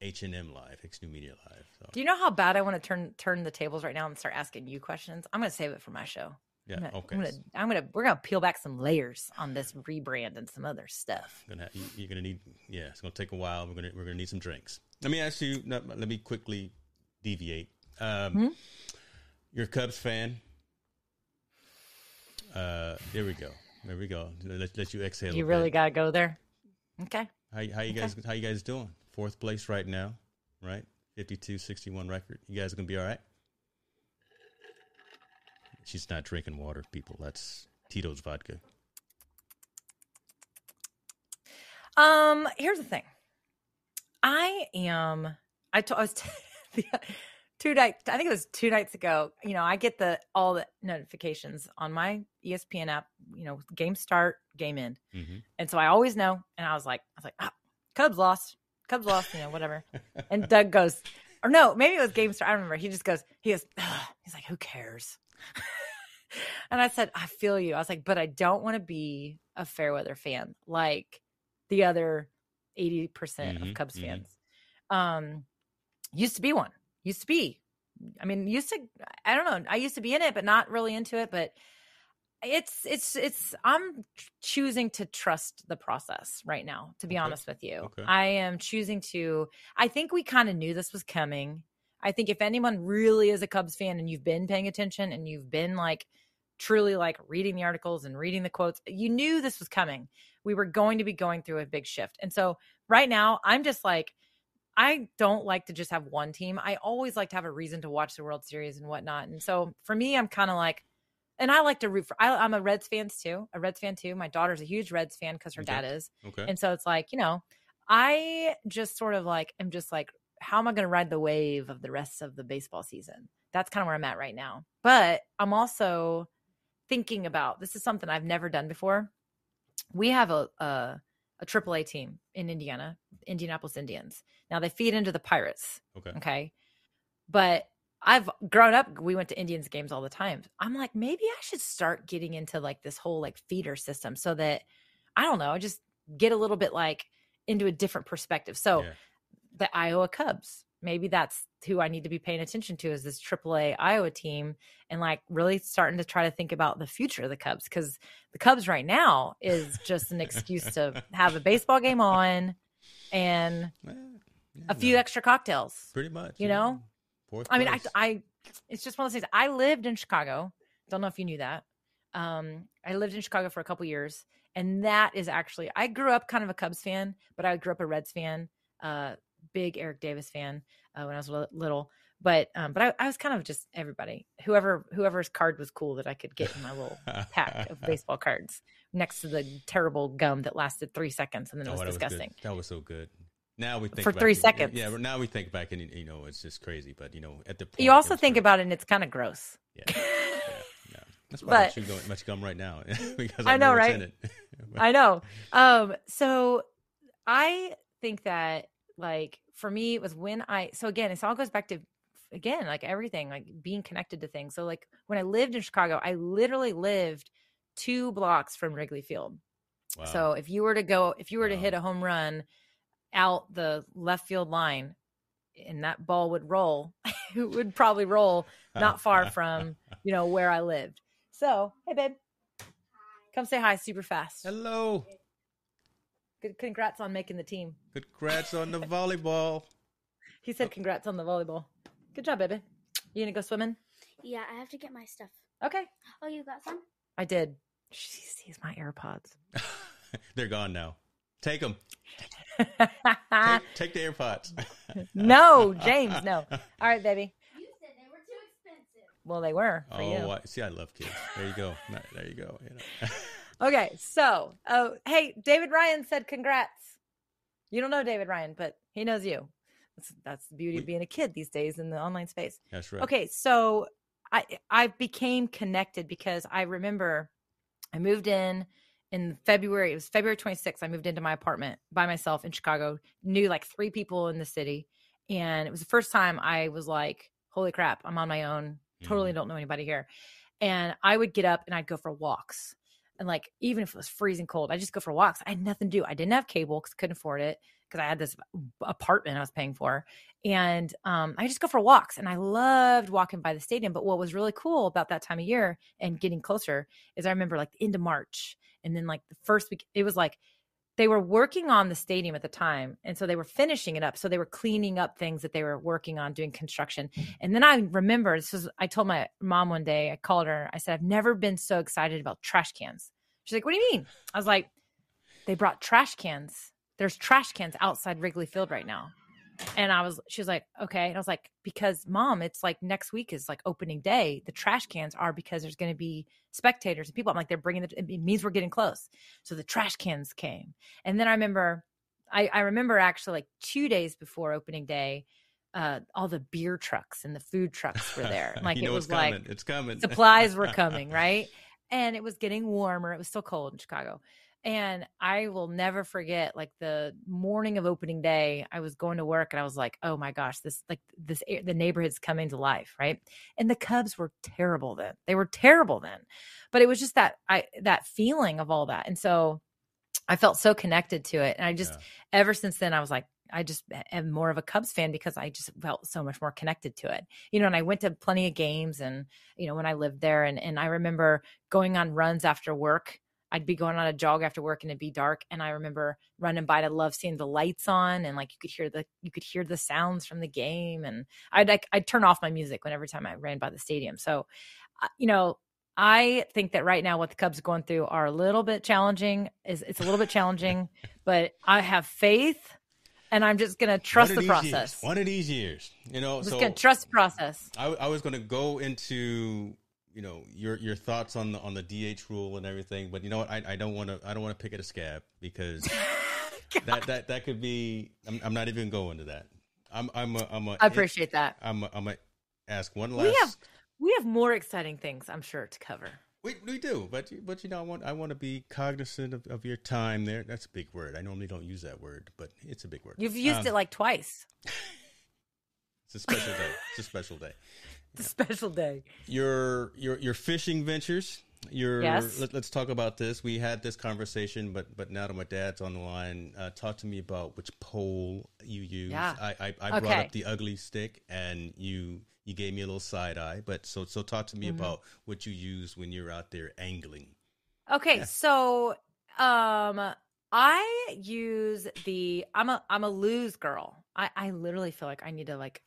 H and M live, Hicks New Media live. So Do you know how bad I want to turn turn the tables right now and start asking you questions? I'm gonna save it for my show. yeah, I'm gonna, okay. I'm gonna, I'm gonna, we're gonna peel back some layers on this rebrand and some other stuff. Gonna ha- you, you're gonna need yeah, it's gonna take a while. We're gonna we're gonna need some drinks. Let me ask you. Let me quickly deviate. Um, Hmm? You're a Cubs fan. Uh, there we go. There we go. Let, let you exhale. You really bit. gotta go there. Okay. How how you guys how you guys doing? Fourth place right now, right? 52-61 record. You guys gonna be all right? She's not drinking water, people. That's Tito's vodka. Um, here's the thing. I am. I, t- I was t- two nights. I think it was two nights ago. You know, I get the all the notifications on my ESPN app. You know, game start, game end, Mhm. and so I always know. And I was like, I was like, ah, Cubs lost. Cubs lost. You know, whatever. and Doug goes, or no, maybe it was game start. I don't remember. He just goes, he goes, "Ugh." he's like, who cares? and I said, I feel you. I was like, but I don't want to be a Fairweather fan like the other 80% Mhm, of Cubs mhm. fans. Um, used to be one. Used to be. I mean, used to. I don't know. I used to be in it, but not really into it. But it's it's it's. I'm choosing to trust the process right now. To be Okay. honest with you, Okay. I am choosing to. I think we kind of knew this was coming. I think if anyone really is a Cubs fan and you've been paying attention and you've been like truly like reading the articles and reading the quotes, you knew this was coming. We were going to be going through a big shift. And so right now, I'm just like, I don't like to just have one team. I always like to have a reason to watch the World Series and whatnot. And so for me, I'm kind of like, and I like to root for. I, I'm a Reds fan too. A Reds fan too. My daughter's a huge Reds fan because her Okay. dad is. Okay. And so it's like, you know, I just sort of like, am just like, how am I going to ride the wave of the rest of the baseball season? That's kind of where I'm at right now. But I'm also thinking about this is something I've never done before. We have a, a, a AAA team in Indiana, Indianapolis Indians. Now they feed into the Pirates. okay. Okay. But I've grown up, we went to Indians games all the time. I'm like, maybe I should start getting into like this whole like feeder system so that I don't know, just get a little bit like into a different perspective. So Yeah. the Iowa Cubs, maybe that's who I need to be paying attention to is this AAA Iowa team and like really starting to try to think about the future of the Cubs because the Cubs right now is just an excuse to have a baseball game on and yeah, a few no, extra cocktails. pretty much. you know? Fourth I mean, I. I, it's just one of those things. I lived in Chicago. Don't know if you knew that. Um, I lived in Chicago for a couple years, and that is actually I grew up kind of a Cubs fan, but I grew up a Reds fan, uh, big Eric Davis fan uh, when I was little. But um, but I, I was kind of just everybody, whoever whoever's card was cool that I could get in my little pack of baseball cards next to the terrible gum that lasted three seconds and then it Oh, was that was disgusting. that was so good. Now we think For three seconds. Yeah, but now we think back and you know it's just crazy. But you know, at the point, You also think about it, and it's kind of gross. Yeah, yeah, yeah. That's why But- I don't chew go- much gum right now because I, I know, what's right? I know. Um, so I think that like for me it was when I so again, it all goes back to again, like everything, like being connected to things. So like when I lived in Chicago, I literally lived two blocks from Wrigley Field. Wow. So if you were to go if you were to hit a home run out the left field line and that ball would roll, it would probably roll not far from, you know, where I lived. So, hey babe. Come say hi super fast. Hello. Good congrats on making the team. Congrats on the volleyball. He said congrats on the volleyball. Good job, baby. You gonna go swimming? Yeah, I have to get my stuff. Okay. Oh, you got some? I did. She sees my AirPods. They're gone now. Take them. Take, take the AirPods. no, James, no. All right, baby. You said they were too expensive. Well, they were for Oh, you. I, see, I love kids. There you go. There you go. You know. Okay, so, oh, hey, David Ryan said congrats. You don't know David Ryan, but he knows you. That's, that's the beauty of being a kid these days in the online space. That's right. Okay, so I I became connected because I remember I moved in in February. It was February 26th. I moved into my apartment by myself in Chicago. Knew like three people in the city, and it was the first time I was like, "Holy crap, I'm on my own. Totally mm. don't know anybody here." And I would get up and I'd go for walks. And like even if it was freezing cold, I just go for walks. I had nothing to do. I didn't have cable because couldn't afford it because I had this apartment I was paying for and um, I just go for walks. And I loved walking by the stadium. But what was really cool about that time of year and getting closer is I remember like the end of March, and then like the first week, it was like they were working on the stadium at the time, and so they were finishing it up. So they were cleaning up things that they were working on doing construction. And then I remember this was I told my mom one day, I called her, I said, I've never been so excited about trash cans. She's like, What do you mean? I was like, They brought trash cans. There's trash cans outside Wrigley Field right now. And I was, she was like, okay. And I was like, because mom, it's like next week is like opening day. The trash cans are because there's going to be spectators and people. I'm like, they're bringing the, it means we're getting close. So the trash cans came. And then I remember, I, I remember actually like two days before opening day, uh, all the beer trucks and the food trucks were there. And, Like you know it was coming. like it's coming. supplies were coming, right? And it was getting warmer. It was still cold in Chicago. And I will never forget like the morning of opening day, I was going to work and I was like, "Oh my gosh, this like this the neighborhood's coming to life, right?" And the Cubs were terrible then. They were terrible then. But it was just that I that feeling of all that. And so I felt so connected to it. And I just Yeah. ever since then I was like I just am more of a Cubs fan because I just felt so much more connected to it. You know, and I went to plenty of games and, you know, when I lived there and and I remember going on runs after work. I'd be going on a jog after work and it'd be dark. And I remember running by. I love seeing the lights on and like you could hear the you could hear the sounds from the game. And I'd like I'd turn off my music when every time I ran by the stadium. So, uh, you know, I think that right now what the Cubs are going through are a little bit challenging. Is it's a little bit challenging, but I have faith, and I'm just gonna trust the process. Years, one of these years, you know. I'm just so gonna trust the process. I, I was going to go into you know your your thoughts on the on the DH rule and everything, but you know what? I, I don't want to I don't want to pick at a scab because that that that could be. I'm, I'm not even going to that. I'm I'm a, I'm a, I appreciate that. I'm a, I'm gonna ask one last. We have we have more exciting things, I'm sure, to cover. We, we do, but but you know I want I want to be cognizant of, of your time there. That's a big word. I normally don't use that word, but it's a big word. You've used Um, it like twice. It's a special day. It's a special day. A special day. your your your fishing ventures. Your Yes. let, us talk about this. We had this conversation, but but now that my dad's on the line, uh, talk to me about which pole you use. Yeah. I I, I brought up the Ugly Stik, and you you gave me a little side eye. But so so talk to me Mm-hmm. about what you use when you're out there angling. Okay, Yeah. so um I use the I'm a I'm a Lew's girl. I I literally feel like I need to like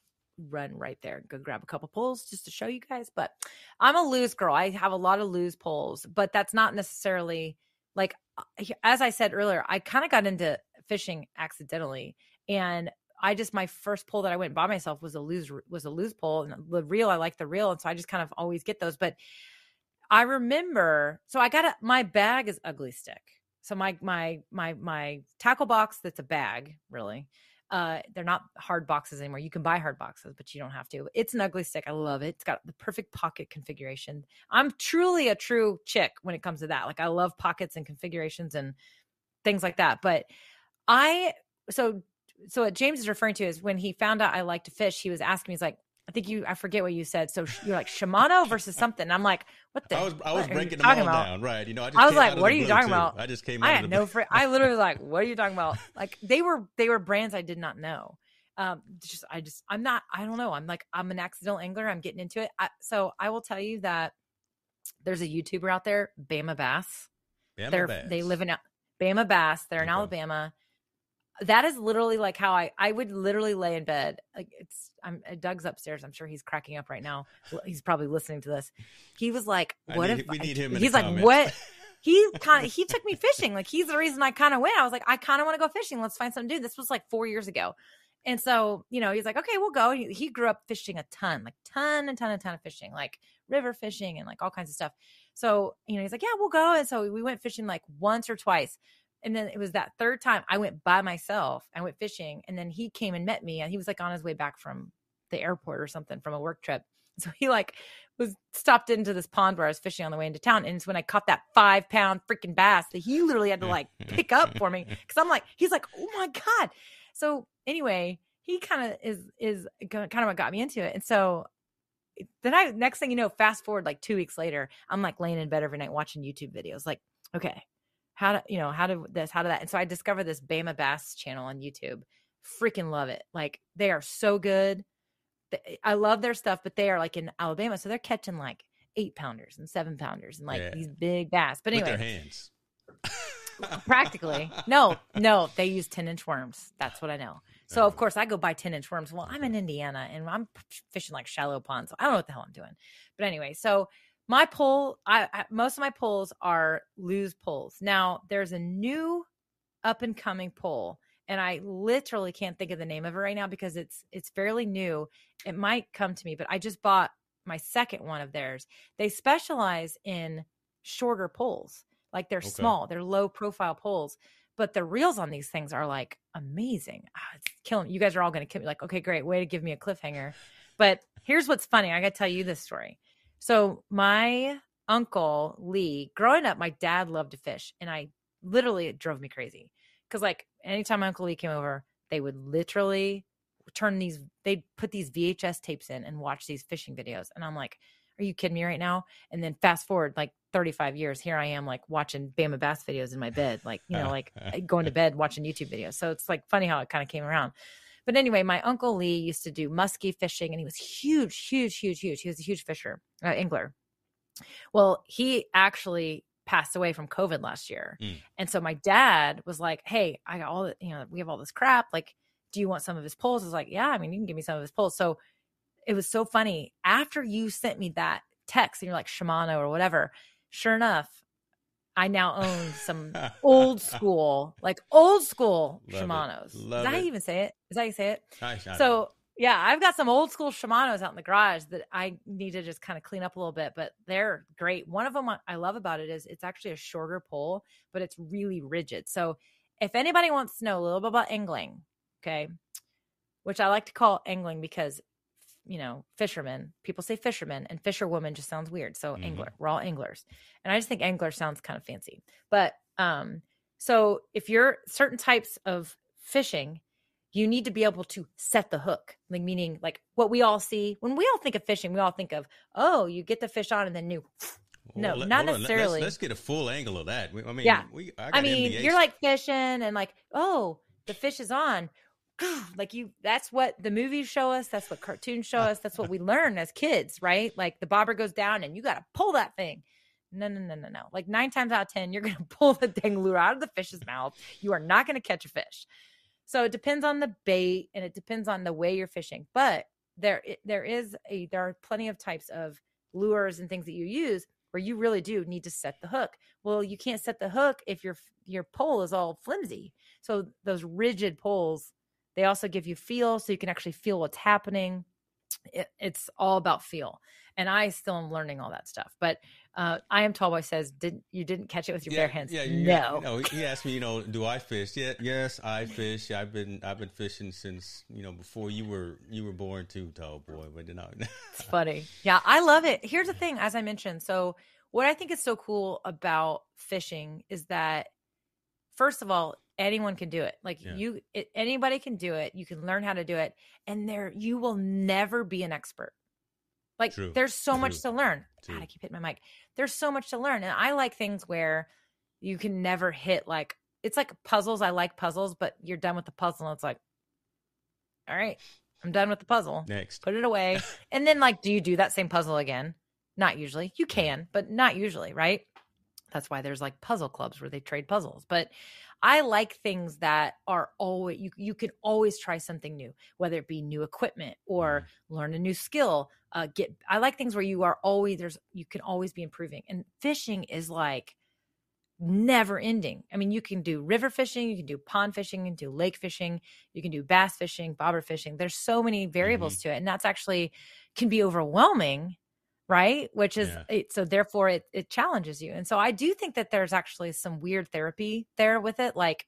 run right there go grab a couple poles just to show you guys, but I'm a Lew's girl. I have a lot of Lew's poles, but that's not necessarily like uh, as I said earlier, I kind of got into fishing accidentally and I just my first pole that I went by myself was a Lew's was a Lew's pole and the reel I like the reel and so I just kind of always get those but I remember so I got a my bag is Ugly Stik. So my my my my tackle box that's a bag, really. Uh they're not hard boxes anymore. You can buy hard boxes, but you don't have to. It's an Ugly Stik. I love it. It's got the perfect pocket configuration. I'm truly a true chick when it comes to that. Like I love pockets and configurations and things like that. But I so so what James is referring to is when he found out I like to fish, he was asking me, he's like, I think you I forget what you said. So you're like Shimano versus something. And I'm like, what the I was I was breaking them all about? down, right? You know, I, just I was like, what are you talking too. about? I just came. I out had of the no fr- I literally was like, what are you talking about? Like they were they were brands I did not know. Um, just I just I'm not I don't know. I'm like I'm an accidental angler. I'm getting into it. I, so I will tell you that there's a YouTuber out there, Bama Bass. Bama They're Bass. they live in Bama Bass. They're in Okay. Alabama. That is literally like how I I would literally lay in bed. Like it's I'm uh, Doug's upstairs. I'm sure he's cracking up right now. He's probably listening to this. He was like, "What need- if we I- need him He's like, comments. "What?" He kind of he took me fishing. Like he's the reason I kind of went. I was like, I kind of want to go fishing. Let's find something to do. This was like four years ago. And so, you know, he's like, okay, we'll go. He, he grew up fishing a ton, like ton and ton and ton of fishing, like river fishing and like all kinds of stuff. So, you know, he's like, yeah, we'll go. And so we went fishing like once or twice. And then it was that third time I went by myself. I went fishing. And then he came and met me. And he was like on his way back from the airport or something from a work trip. So he like was stopped into this pond where I was fishing on the way into town. And it's when I caught that five pound freaking bass that he literally had to like pick up for me. Cause I'm like, he's like, oh my God. So anyway, he kind of is, is kind of what got me into it. And so then I, next thing you know, fast forward like two weeks later, I'm like laying in bed every night watching YouTube videos. Like, okay, how to, you know, how to this, how to that. And so I discovered this Bama Bass channel on YouTube. Freaking love it. Like they are so good. Eh, I love their stuff, but they are like in Alabama. So they're catching like eight pounders and seven pounders and like Yeah. these big bass. But with anyway, their hands. practically no no they use 10 inch worms that's what i know so of uh-huh. course i go buy 10 inch worms well i'm in indiana and i'm fishing like shallow ponds so i don't know what the hell i'm doing but anyway so my pole I, I most of my poles are Lew's poles now there's a new up and coming pole and I literally can't think of the name of it right now because it's it's fairly new. It might come to me, but I just bought my second one of theirs. They specialize in shorter poles. Like they're Okay. small, they're low profile poles, but the reels on these things are like amazing. Ah, it's killing. You guys are all going to kill me. Like, okay, great, way to give me a cliffhanger. But here's what's funny. I got to tell you this story. So my uncle Lee, growing up, my dad loved to fish, and I literally it drove me crazy because like anytime my uncle Lee came over, they would literally turn these. They'd put these VHS tapes in and watch these fishing videos, and I'm like, "Are you kidding me right now?" And then fast forward like 35 years, here I am like watching Bama Bass videos in my bed, like you know, like going to bed watching YouTube videos. So it's like funny how it kind of came around. But anyway, my uncle Lee used to do muskie fishing, and he was huge, huge, huge, huge. He was a huge fisher, uh, angler. Well, he actually passed away from COVID last year, Mm. and so my dad was like, "Hey, I got all the, you know, we have all this crap. Like, do you want some of his poles?" I was like, "Yeah, I mean, you can give me some of his poles." So it was so funny after you sent me that text, and you're like Shimano or whatever. Sure enough, I now own some old school, like old school Love it. Shimano's. Love Is that how you even say it? Is that how you say it? I- I. So yeah, I've got some old school Shimano's out in the garage that I need to just kind of clean up a little bit, but they're great. One of them I love about it is it's actually a shorter pole, but it's really rigid. So if anybody wants to know a little bit about angling, okay, which I like to call angling because you know, fishermen, people say fishermen and fisherwoman just sounds weird. So Mhm. angler, we're all anglers. And I just think angler sounds kind of fancy. But um so if you're certain types of fishing, you need to be able to set the hook. Like meaning like what we all see when we all think of fishing, we all think of, oh, you get the fish on and then new. no, not hold on. Let- necessarily. Let's, let's get a full angle of that. We- I mean, Yeah. we, I, I mean, you're like fishing and like, oh, the fish is on. like you that's what the movies show us, that's what cartoons show uh, us, that's what uh. we learn as kids, right? Like the bobber goes down and you gotta pull that thing. No, no, no, no, no. Like nine times out of ten, you're gonna pull the dang lure out of the fish's mouth. You are not gonna catch a fish. So it depends on the bait and it depends on the way you're fishing. But there there is a there are plenty of types of lures and things that you use where you really do need to set the hook. Well, you can't set the hook if your your pole is all flimsy. So those rigid poles, they also give you feel, so you can actually feel what's happening. It, it's all about feel, and I still am learning all that stuff. But uh, I am tall boy says, didn't you didn't catch it with your bare hands? Yeah, no. yeah, you he asked me, you know, do I fish? Yeah, yes, I fish. I've been I've been fishing since you know before you were you were born too, tall boy. But you know, It's funny. Yeah, I love it. Here's the thing, as I mentioned. So, what I think is so cool about fishing is that, first of all, anyone can do it. Like Yeah. you, it, anybody can do it. You can learn how to do it, and there you will never be an expert. Like True. there's so much to learn. True. God, I keep hitting my mic. There's so much to learn, and I like things where you can never hit like it's like puzzles. I like puzzles, but you're done with the puzzle, and it's like, all right, I'm done with the puzzle next. put it away. and then like, do you do that same puzzle again? Not usually. You can, but not usually, right? That's why there's like puzzle clubs where they trade puzzles. But I like things that are always you you can always try something new, whether it be new equipment or learn a new skill. Uh get I like things where you are always there's you can always be improving. And fishing is like never ending. I mean, you can do river fishing, you can do pond fishing, you can do lake fishing, you can do bass fishing, bobber fishing. There's so many variables to it. And that's actually can be overwhelming, right? Which is Yeah. it, so therefore it it challenges you. And so I do think that there's actually some weird therapy there with it, like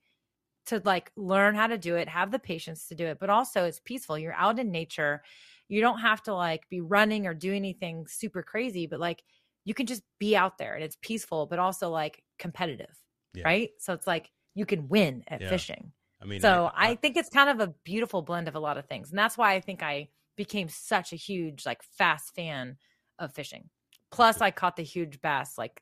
to like learn how to do it, have the patience to do it, but also it's peaceful. You're out in nature. You don't have to like be running or do anything super crazy, but like you can just be out there and it's peaceful, but also like competitive, Yeah. right? So it's like you can win at Yeah. fishing. I mean, so I, think it's kind of a beautiful blend of a lot of things. And that's why I think I became such a huge, like fast fan of fishing. Plus I caught the huge bass like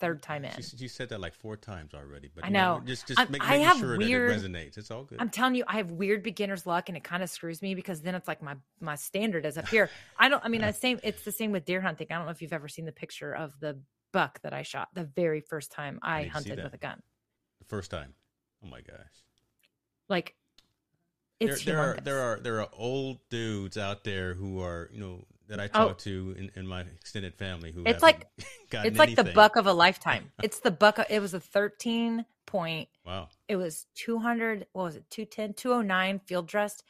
third time in. She, she said that like four times already, but I you know. just just I'm- make, I have sure weird- that it resonates. It's all good. I'm telling you, I have weird beginner's luck, and it kind of screws me because then it's like my my standard is up here. I don't. I mean, the same. It's the same with deer hunting. I don't know if you've ever seen the picture of the buck that I shot the very first time I see hunted with a gun. the first time. Oh my gosh. Like, There, it's there are there are there are old dudes out there who are you know that I Oh. talk to in, in my extended family who It's like- It's like the buck of a lifetime. It's the buck. Of, it was a 13 point Wow. It was 200, what was it, 210, 209 field dressed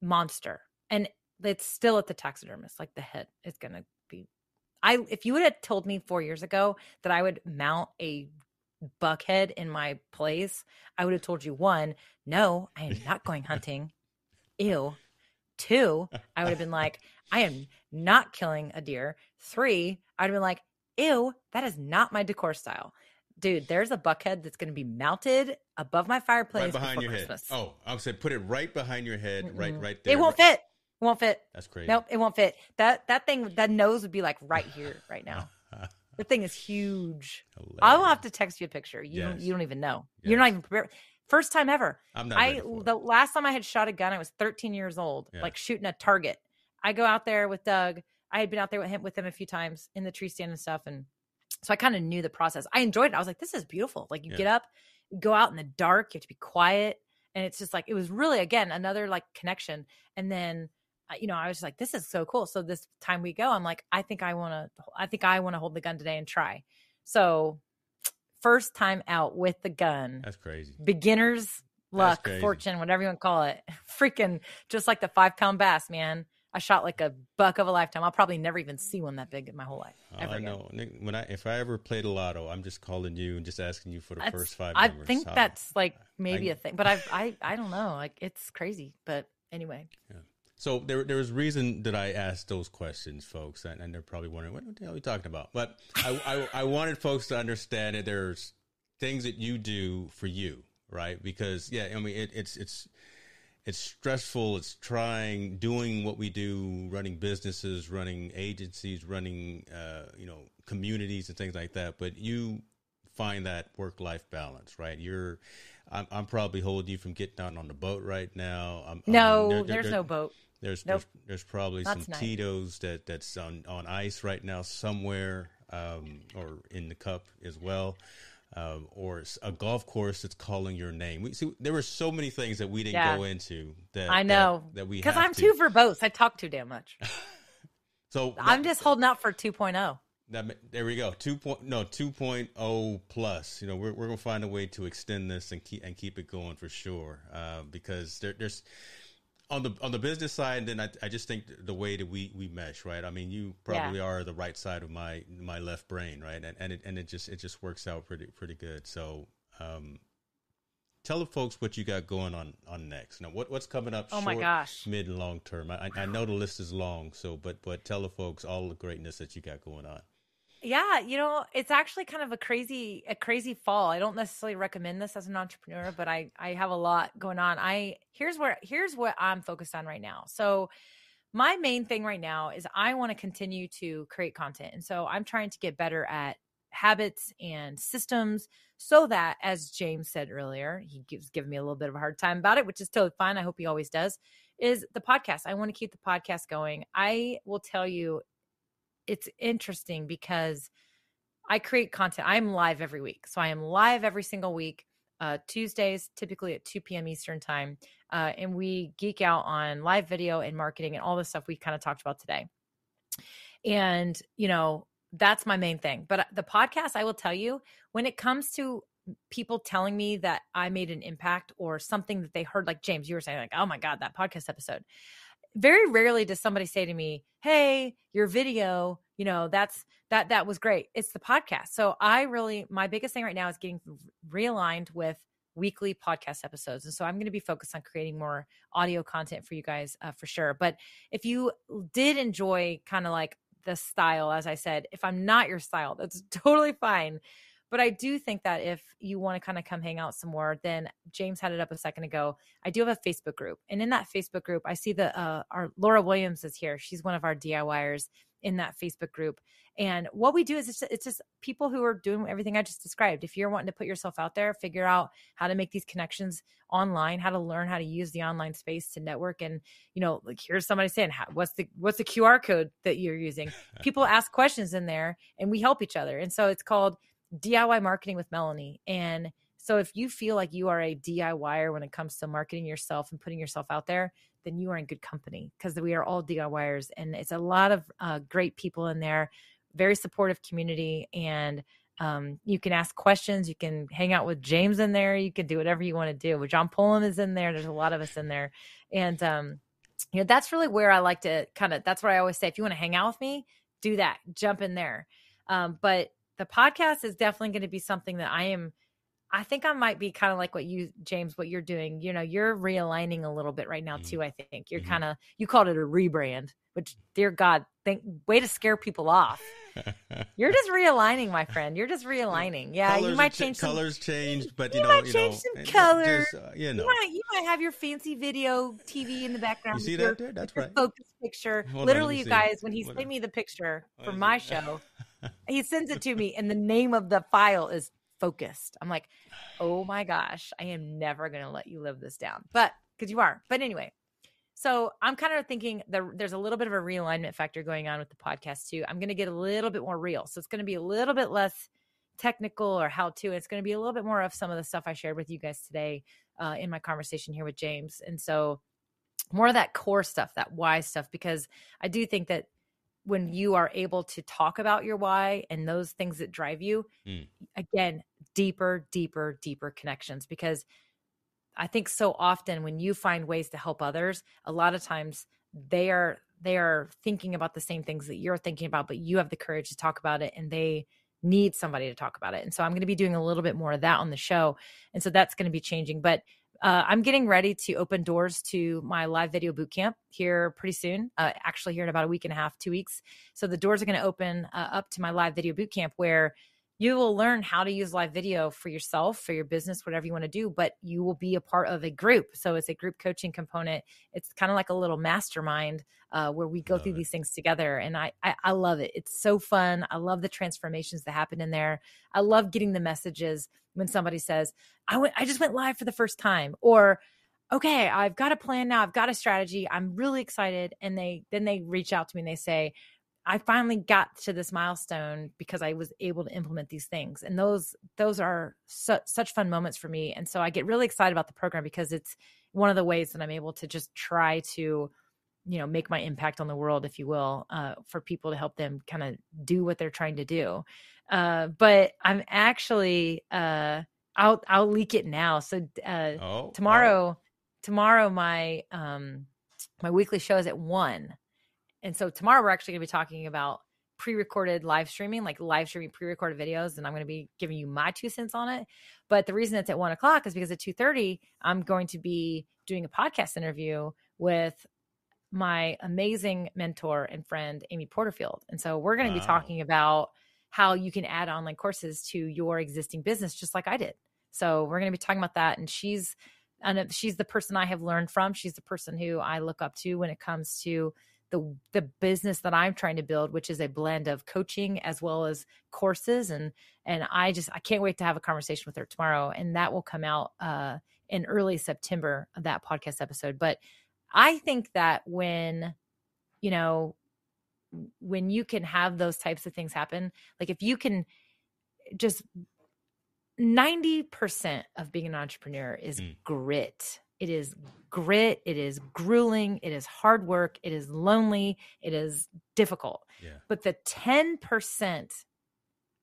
monster. And it's still at the taxidermist. Like the head is to be. I If you would have told me four years ago that I would mount a buckhead in my place, I would have told you one, no, I am not going hunting. Ew. Two, I would have been like, I am not killing a deer. Three, I'd have been like, ew, that is not my decor style. Dude, there's a buckhead that's going to be mounted above my fireplace right behind your Christmas. head. Oh, I would say put it right behind your head, right, Mm-mm. right there. It won't fit. It won't fit. That's crazy. Nope, it won't fit. That that thing, that nose would be like right here, right now. The thing is huge. I will have to text you a picture. You don't you don't even know. You're not even prepared. First time ever. I'm not. I ready for it. the last time I had shot a gun, I was 13 years old, Yeah. like shooting a target. I go out there with Doug. I had been out there with him with him a few times in the tree stand and stuff, and so I kind of knew the process. I enjoyed it. I was like, this is beautiful. Like you Yeah. get up, go out in the dark, you have to be quiet, and it's just like it was really again another like connection. And then uh, you know I was just like, this is so cool. So this time we go, I'm like, I think I want to. I think I want to hold the gun today and try. So first time out with the gun That's crazy. beginner's luck, fortune, whatever you want to call it. Freaking just like the five pound bass, man. I shot like a buck of a lifetime. I'll probably never even see one that big in my whole life. Oh, ever I know, Nick, when I if I ever played a lotto, I'm just calling you and just asking you for the That's- first five. I numbers. think that's like maybe I- a thing, but I I I don't know. Like it's crazy, but anyway. So there, there was reason that I asked those questions, folks, and, and they're probably wondering what the hell are we talking about. But I, I, I wanted folks to understand that there's things that you do for you, right? Because yeah, I mean it, it's it's it's stressful. It's trying doing what we do, running businesses, running agencies, running uh, you know communities and things like that. But you find that work life balance, right? You're I'm, I'm probably holding you from getting out on the boat right now. I'm, No, I'm- there- there- there's there- no boat. there's Nope. there's, there's probably That's some nice. Tito's that that's on, on ice right now somewhere, um, or in the cup as well, um, or a golf course that's calling your name. We see there were so many things that we didn't Yeah. go into that I know that, that we because I'm to. too verbose. I talk too damn much. So I'm that- just holding out for oh. 2.0. that there we go. Two point no two plus. You know, we're we're gonna find a way to extend this and keep and keep it going for sure. Uh, because there, there's on the on the business side, then I, I just think the way that we, we mesh, right? I mean, you probably are the right side of my my left brain, right? And and it and it just it just works out pretty pretty good. So, um, tell the folks what you got going on on next. Now, what what's coming up? Oh my short, gosh. mid and long term. I, I know the list is long, so but but tell the folks all the greatness that you got going on. Yeah, you know, it's actually kind of a crazy a crazy fall. I don't necessarily recommend this as an entrepreneur, but I I have a lot going on. I here's where here's what I'm focused on right now. So my main thing right now is I want to continue to create content. And so I'm trying to get better at habits and systems so that as James said earlier, he gives giving me a little bit of a hard time about it, which is totally fine. I hope he always does. Is the podcast. I want to keep the podcast going. I will tell you it's interesting because I create content. I'm live every week. So I am live every single week, uh, Tuesdays, typically at 2 p.m. Eastern time. Uh, and we geek out on live video and marketing and all the stuff we kind of talked about today. And, you know, that's my main thing. But uh, the podcast, I will tell you, when it comes to people telling me that I made an impact or something that they heard, like James, you were saying, like, oh my God, that podcast episode very rarely does somebody say to me hey your video you know that's that that was great. It's the podcast. So i really my biggest thing right now is getting realigned with weekly podcast episodes. And so i'm going to be focused on creating more audio content for you guys uh, for sure. But if you did enjoy kind of like the style as i said if i'm not your style that's totally fine but I do think that if you want to kind of come hang out some more, then James had it up a second ago. I do have a Facebook group, and in that Facebook group, I see that uh, our Laura Williams is here. She's one of our DIYers in that Facebook group. And what we do is it's just, it's just people who are doing everything I just described. If you're wanting to put yourself out there, figure out how to make these connections online, how to learn how to use the online space to network, and you know, like here's somebody saying, how, "What's the what's the QR code that you're using?" People ask questions in there, and we help each other. And so it's called DIY marketing with Melanie. And so if you feel like you are a DIYer when it comes to marketing yourself and putting yourself out there, then you are in good company because we are all DIYers and it's a lot of uh, great people in there, very supportive community. And Um, you can ask questions. You can hang out with James in there. You can do whatever you want to do. John Pullum is in there. There's a lot of us in there, and um, you know that's really where I like to kind of. That's what I always say. If you want to hang out with me, do that. Jump in there. Um, but the podcast is definitely going to be something that I am. I think I might be kind of like what you, James, what you're doing. You know, you're realigning a little bit right now Mhm. too. I think you're Mhm. kind of you called it a rebrand, which, dear God, think way to scare people off. You're just realigning, my friend. You're just realigning. Yeah, colors you might change some. colors changed, but you, you know, might you change know, some colors. just, uh, you know, You might, you might have your fancy video TV in the background. you see your- that there? That's right. focus picture. Hold Literally, me you guys, when he What- sent me the picture for my show, he sends it to me, and the name of the file is focused. I'm like, oh my gosh, I am never going to let you live this down. But because you are. But anyway, so I'm kind of thinking the, there's a little bit of a realignment factor going on with the podcast too. I'm going to get a little bit more real. So it's going to be a little bit less technical or how to. It's going to be a little bit more of some of the stuff I shared with you guys today uh, in my conversation here with James. And so more of that core stuff, that why stuff, because I do think that when you are able to talk about your why and those things that drive you, Mm. again, deeper, deeper, deeper connections. Because I think so often when you find ways to help others, a lot of times they are they are thinking about the same things that you're thinking about, but you have the courage to talk about it and they need somebody to talk about it. And so I'm going to be doing a little bit more of that on the show. And so that's going to be changing. But uh, I'm getting ready to open doors to my live video boot camp here pretty soon. Uh, actually, here in about a week and a half, two weeks. So the doors are going to open uh, up to my live video boot camp where you will learn how to use live video for yourself, for your business, whatever you want to do, but you will be a part of a group. So it's a group coaching component. It's kind of like a little mastermind uh, where we go Love through it. these things together. And I, I, I love it. It's so fun. I love the transformations that happen in there. I love getting the messages when somebody says, I went, I just went live for the first time or, okay, I've got a plan now. I've got a strategy. I'm really excited. And they, then they reach out to me and they say, I finally got to this milestone because I was able to implement these things. And those those are su- such fun moments for me. And so I get really excited about the program because it's one of the ways that I'm able to just try to you know make my impact on the world if you will uh, for people to help them kind of do what they're trying to do uh, but i'm actually uh, i'll i'll leak it now so uh, Oh, tomorrow tomorrow my um my weekly show is at one and so tomorrow we're actually going to be talking about pre-recorded live streaming like live streaming pre-recorded videos and i'm going to be giving you my two cents on it. But the reason it's at one o'clock is because at 2.30 i'm going to be doing a podcast interview with my amazing mentor and friend amy porterfield. And so we're going to be talking about how you can add online courses to your existing business just like i did. So we're going to be talking about that and she's and uh, she's the person I have learned from. She's the person who I look up to when it comes to the the business that I'm trying to build, which is a blend of coaching as well as courses. And and I just I can't wait to have a conversation with her tomorrow, and that will come out uh, in early September of that podcast episode. But I think that when you know when you can have those types of things happen, like if you can just 90% of being an entrepreneur is Mm. grit. It is grit. It is grueling. It is hard work. It is lonely. It is difficult. Yeah. But the 10%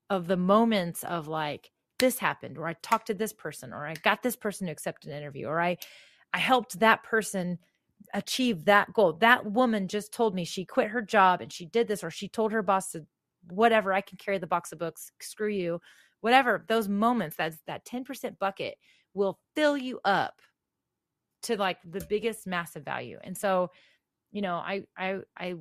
of the moments of like, this happened, or I talked to this person, or I got this person to accept an interview, or I, I helped that person achieve that goal. That woman just told me she quit her job and she did this, or she told her boss to whatever, I can carry the box of books, screw you whatever those moments that's that 10% bucket will fill you up to like the biggest massive value and so you know i i i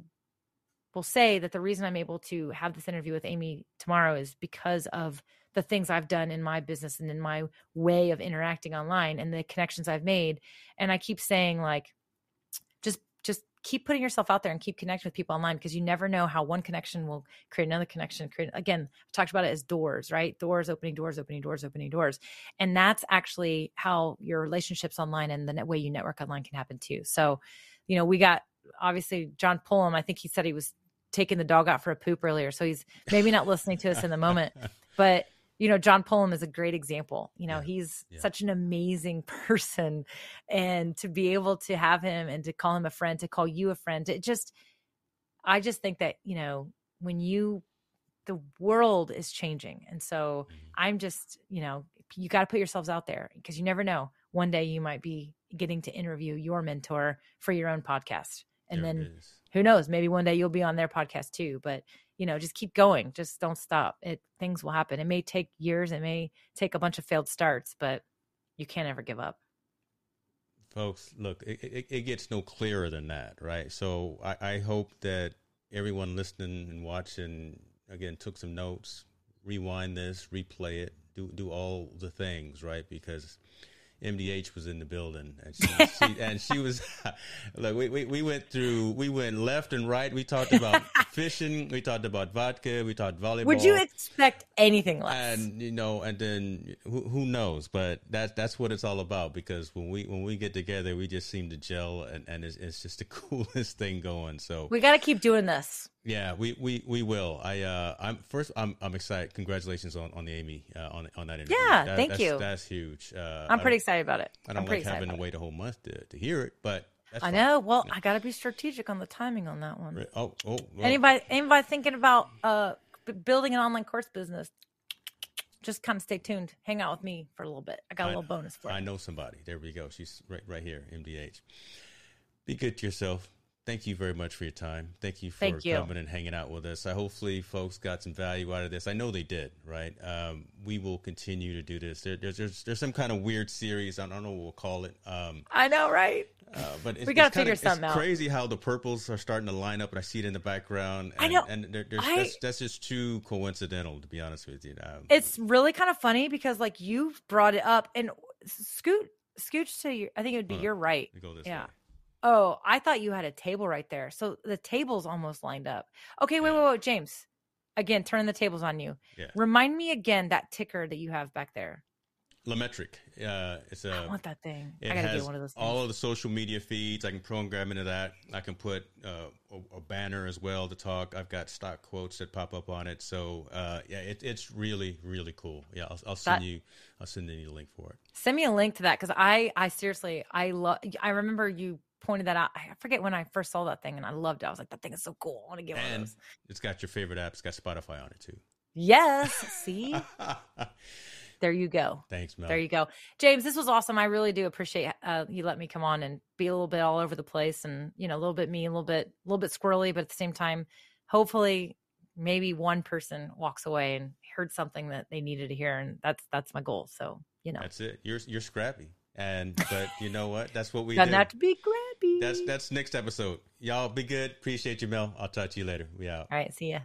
will say that the reason i'm able to have this interview with amy tomorrow is because of the things i've done in my business and in my way of interacting online and the connections i've made and i keep saying like just just keep putting yourself out there and keep connecting with people online because you never know how one connection will create another connection create again i talked about it as doors right? Doors opening doors opening doors opening doors. And that's actually how your relationships online and the net- way you network online can happen too. So you know we got obviously john pullum i think he said he was taking the dog out for a poop earlier so he's maybe not listening to us in the moment. But you know john pullum is a great example you know Yeah, he's yeah. such an amazing person and to be able to have him and to call him a friend to call you a friend it just i just think that you know when you the world is changing. And so Mhm. I'm just, you know, you got to put yourselves out there because you never know. One day you might be getting to interview your mentor for your own podcast. And There then who knows, maybe one day you'll be on their podcast too. But, you know, just keep going. Just don't stop. It things will happen. It may take years, it may take a bunch of failed starts, but you can't ever give up. folks look it, it, it gets no clearer than that right so I, I hope that everyone listening and watching again took some notes rewind this replay it do do all the things right because mdh was in the building and she, she and she was like we, we, we went through we went left and right we talked about fishing we talked about vodka we talked volleyball Would you expect anything less? and you know, and then who, who knows? But that's that's what it's all about. Because when we when we get together, we just seem to gel, and, and it's, it's just the coolest thing going. So we got to keep doing this. Yeah, we, we, we will. I uh, I'm first. I'm I'm excited. Congratulations on, on the Amy uh, on on that interview. Yeah, That- thank that's, you. That's huge. Uh, I'm pretty excited about it. I I'm don't pretty like having to wait a whole month to, to hear it, but that's I fine. know. Well, I got to be strategic on the timing on that one. Oh oh. well, Anybody, anybody thinking about uh building an online course business? Just kind of stay tuned. Hang out with me for a little bit. I got a I- little bonus for I you. know somebody. There we go. She's right right here, MDH. Be good to yourself. Thank you very much for your time. Thank you for Thank you. coming and hanging out with us. I hopefully folks got some value out of this. I know they did, right? Um, we will continue to do this. There, there's, there's there's some kind of weird series. I don't know what we'll call it. Um, I know, right? uh, but it's, We it's kinda- figure something it's out. crazy how the purples are starting to line up, and I see it in the background. And, I know. and there, there's, I- that's, that's just too coincidental, to be honest with you. Um, It's really kind of funny because like you brought it up and scoot scooch to your. I think it would be your right. go this Yeah. way. Oh, I thought you had a table right there. So the table's almost lined up. Okay, wait, Yeah. wait, wait, James. Again, turning the tables on you. Yeah. Remind me again that ticker that you have back there. Lametric. Uh, it's a. I want that thing. I gotta get one of those. Things. all of the social media feeds. I can program into that. I can put uh, a, a banner as well to talk. I've got stock quotes that pop up on it. So uh, yeah, it, it's really really cool. Yeah, I'll, I'll send That- you. I'll send you the link for it. Send me a link to that because I, I seriously, I love. I remember you pointed that out. I forget when I first saw that thing, and I loved it. I was like, that thing is so cool. I want to get one of And those. it's got your favorite app. It's got Spotify on it too. Yes. See, there you go. Thanks, Mel. There you go, James. This was awesome. I really do appreciate uh, you let me come on and be a little bit all over the place, and you know, a little bit me, a little bit, a little bit squirrely, but at the same time, hopefully, maybe one person walks away and heard something that they needed to hear, and that's that's my goal. So you know, That's it. You're you're scrappy, and but you know what? That's what we doesn't do. have to be grabby. That's that's next episode. Y'all be good. Appreciate you, Mel. I'll talk to you later. We out. all right. See ya.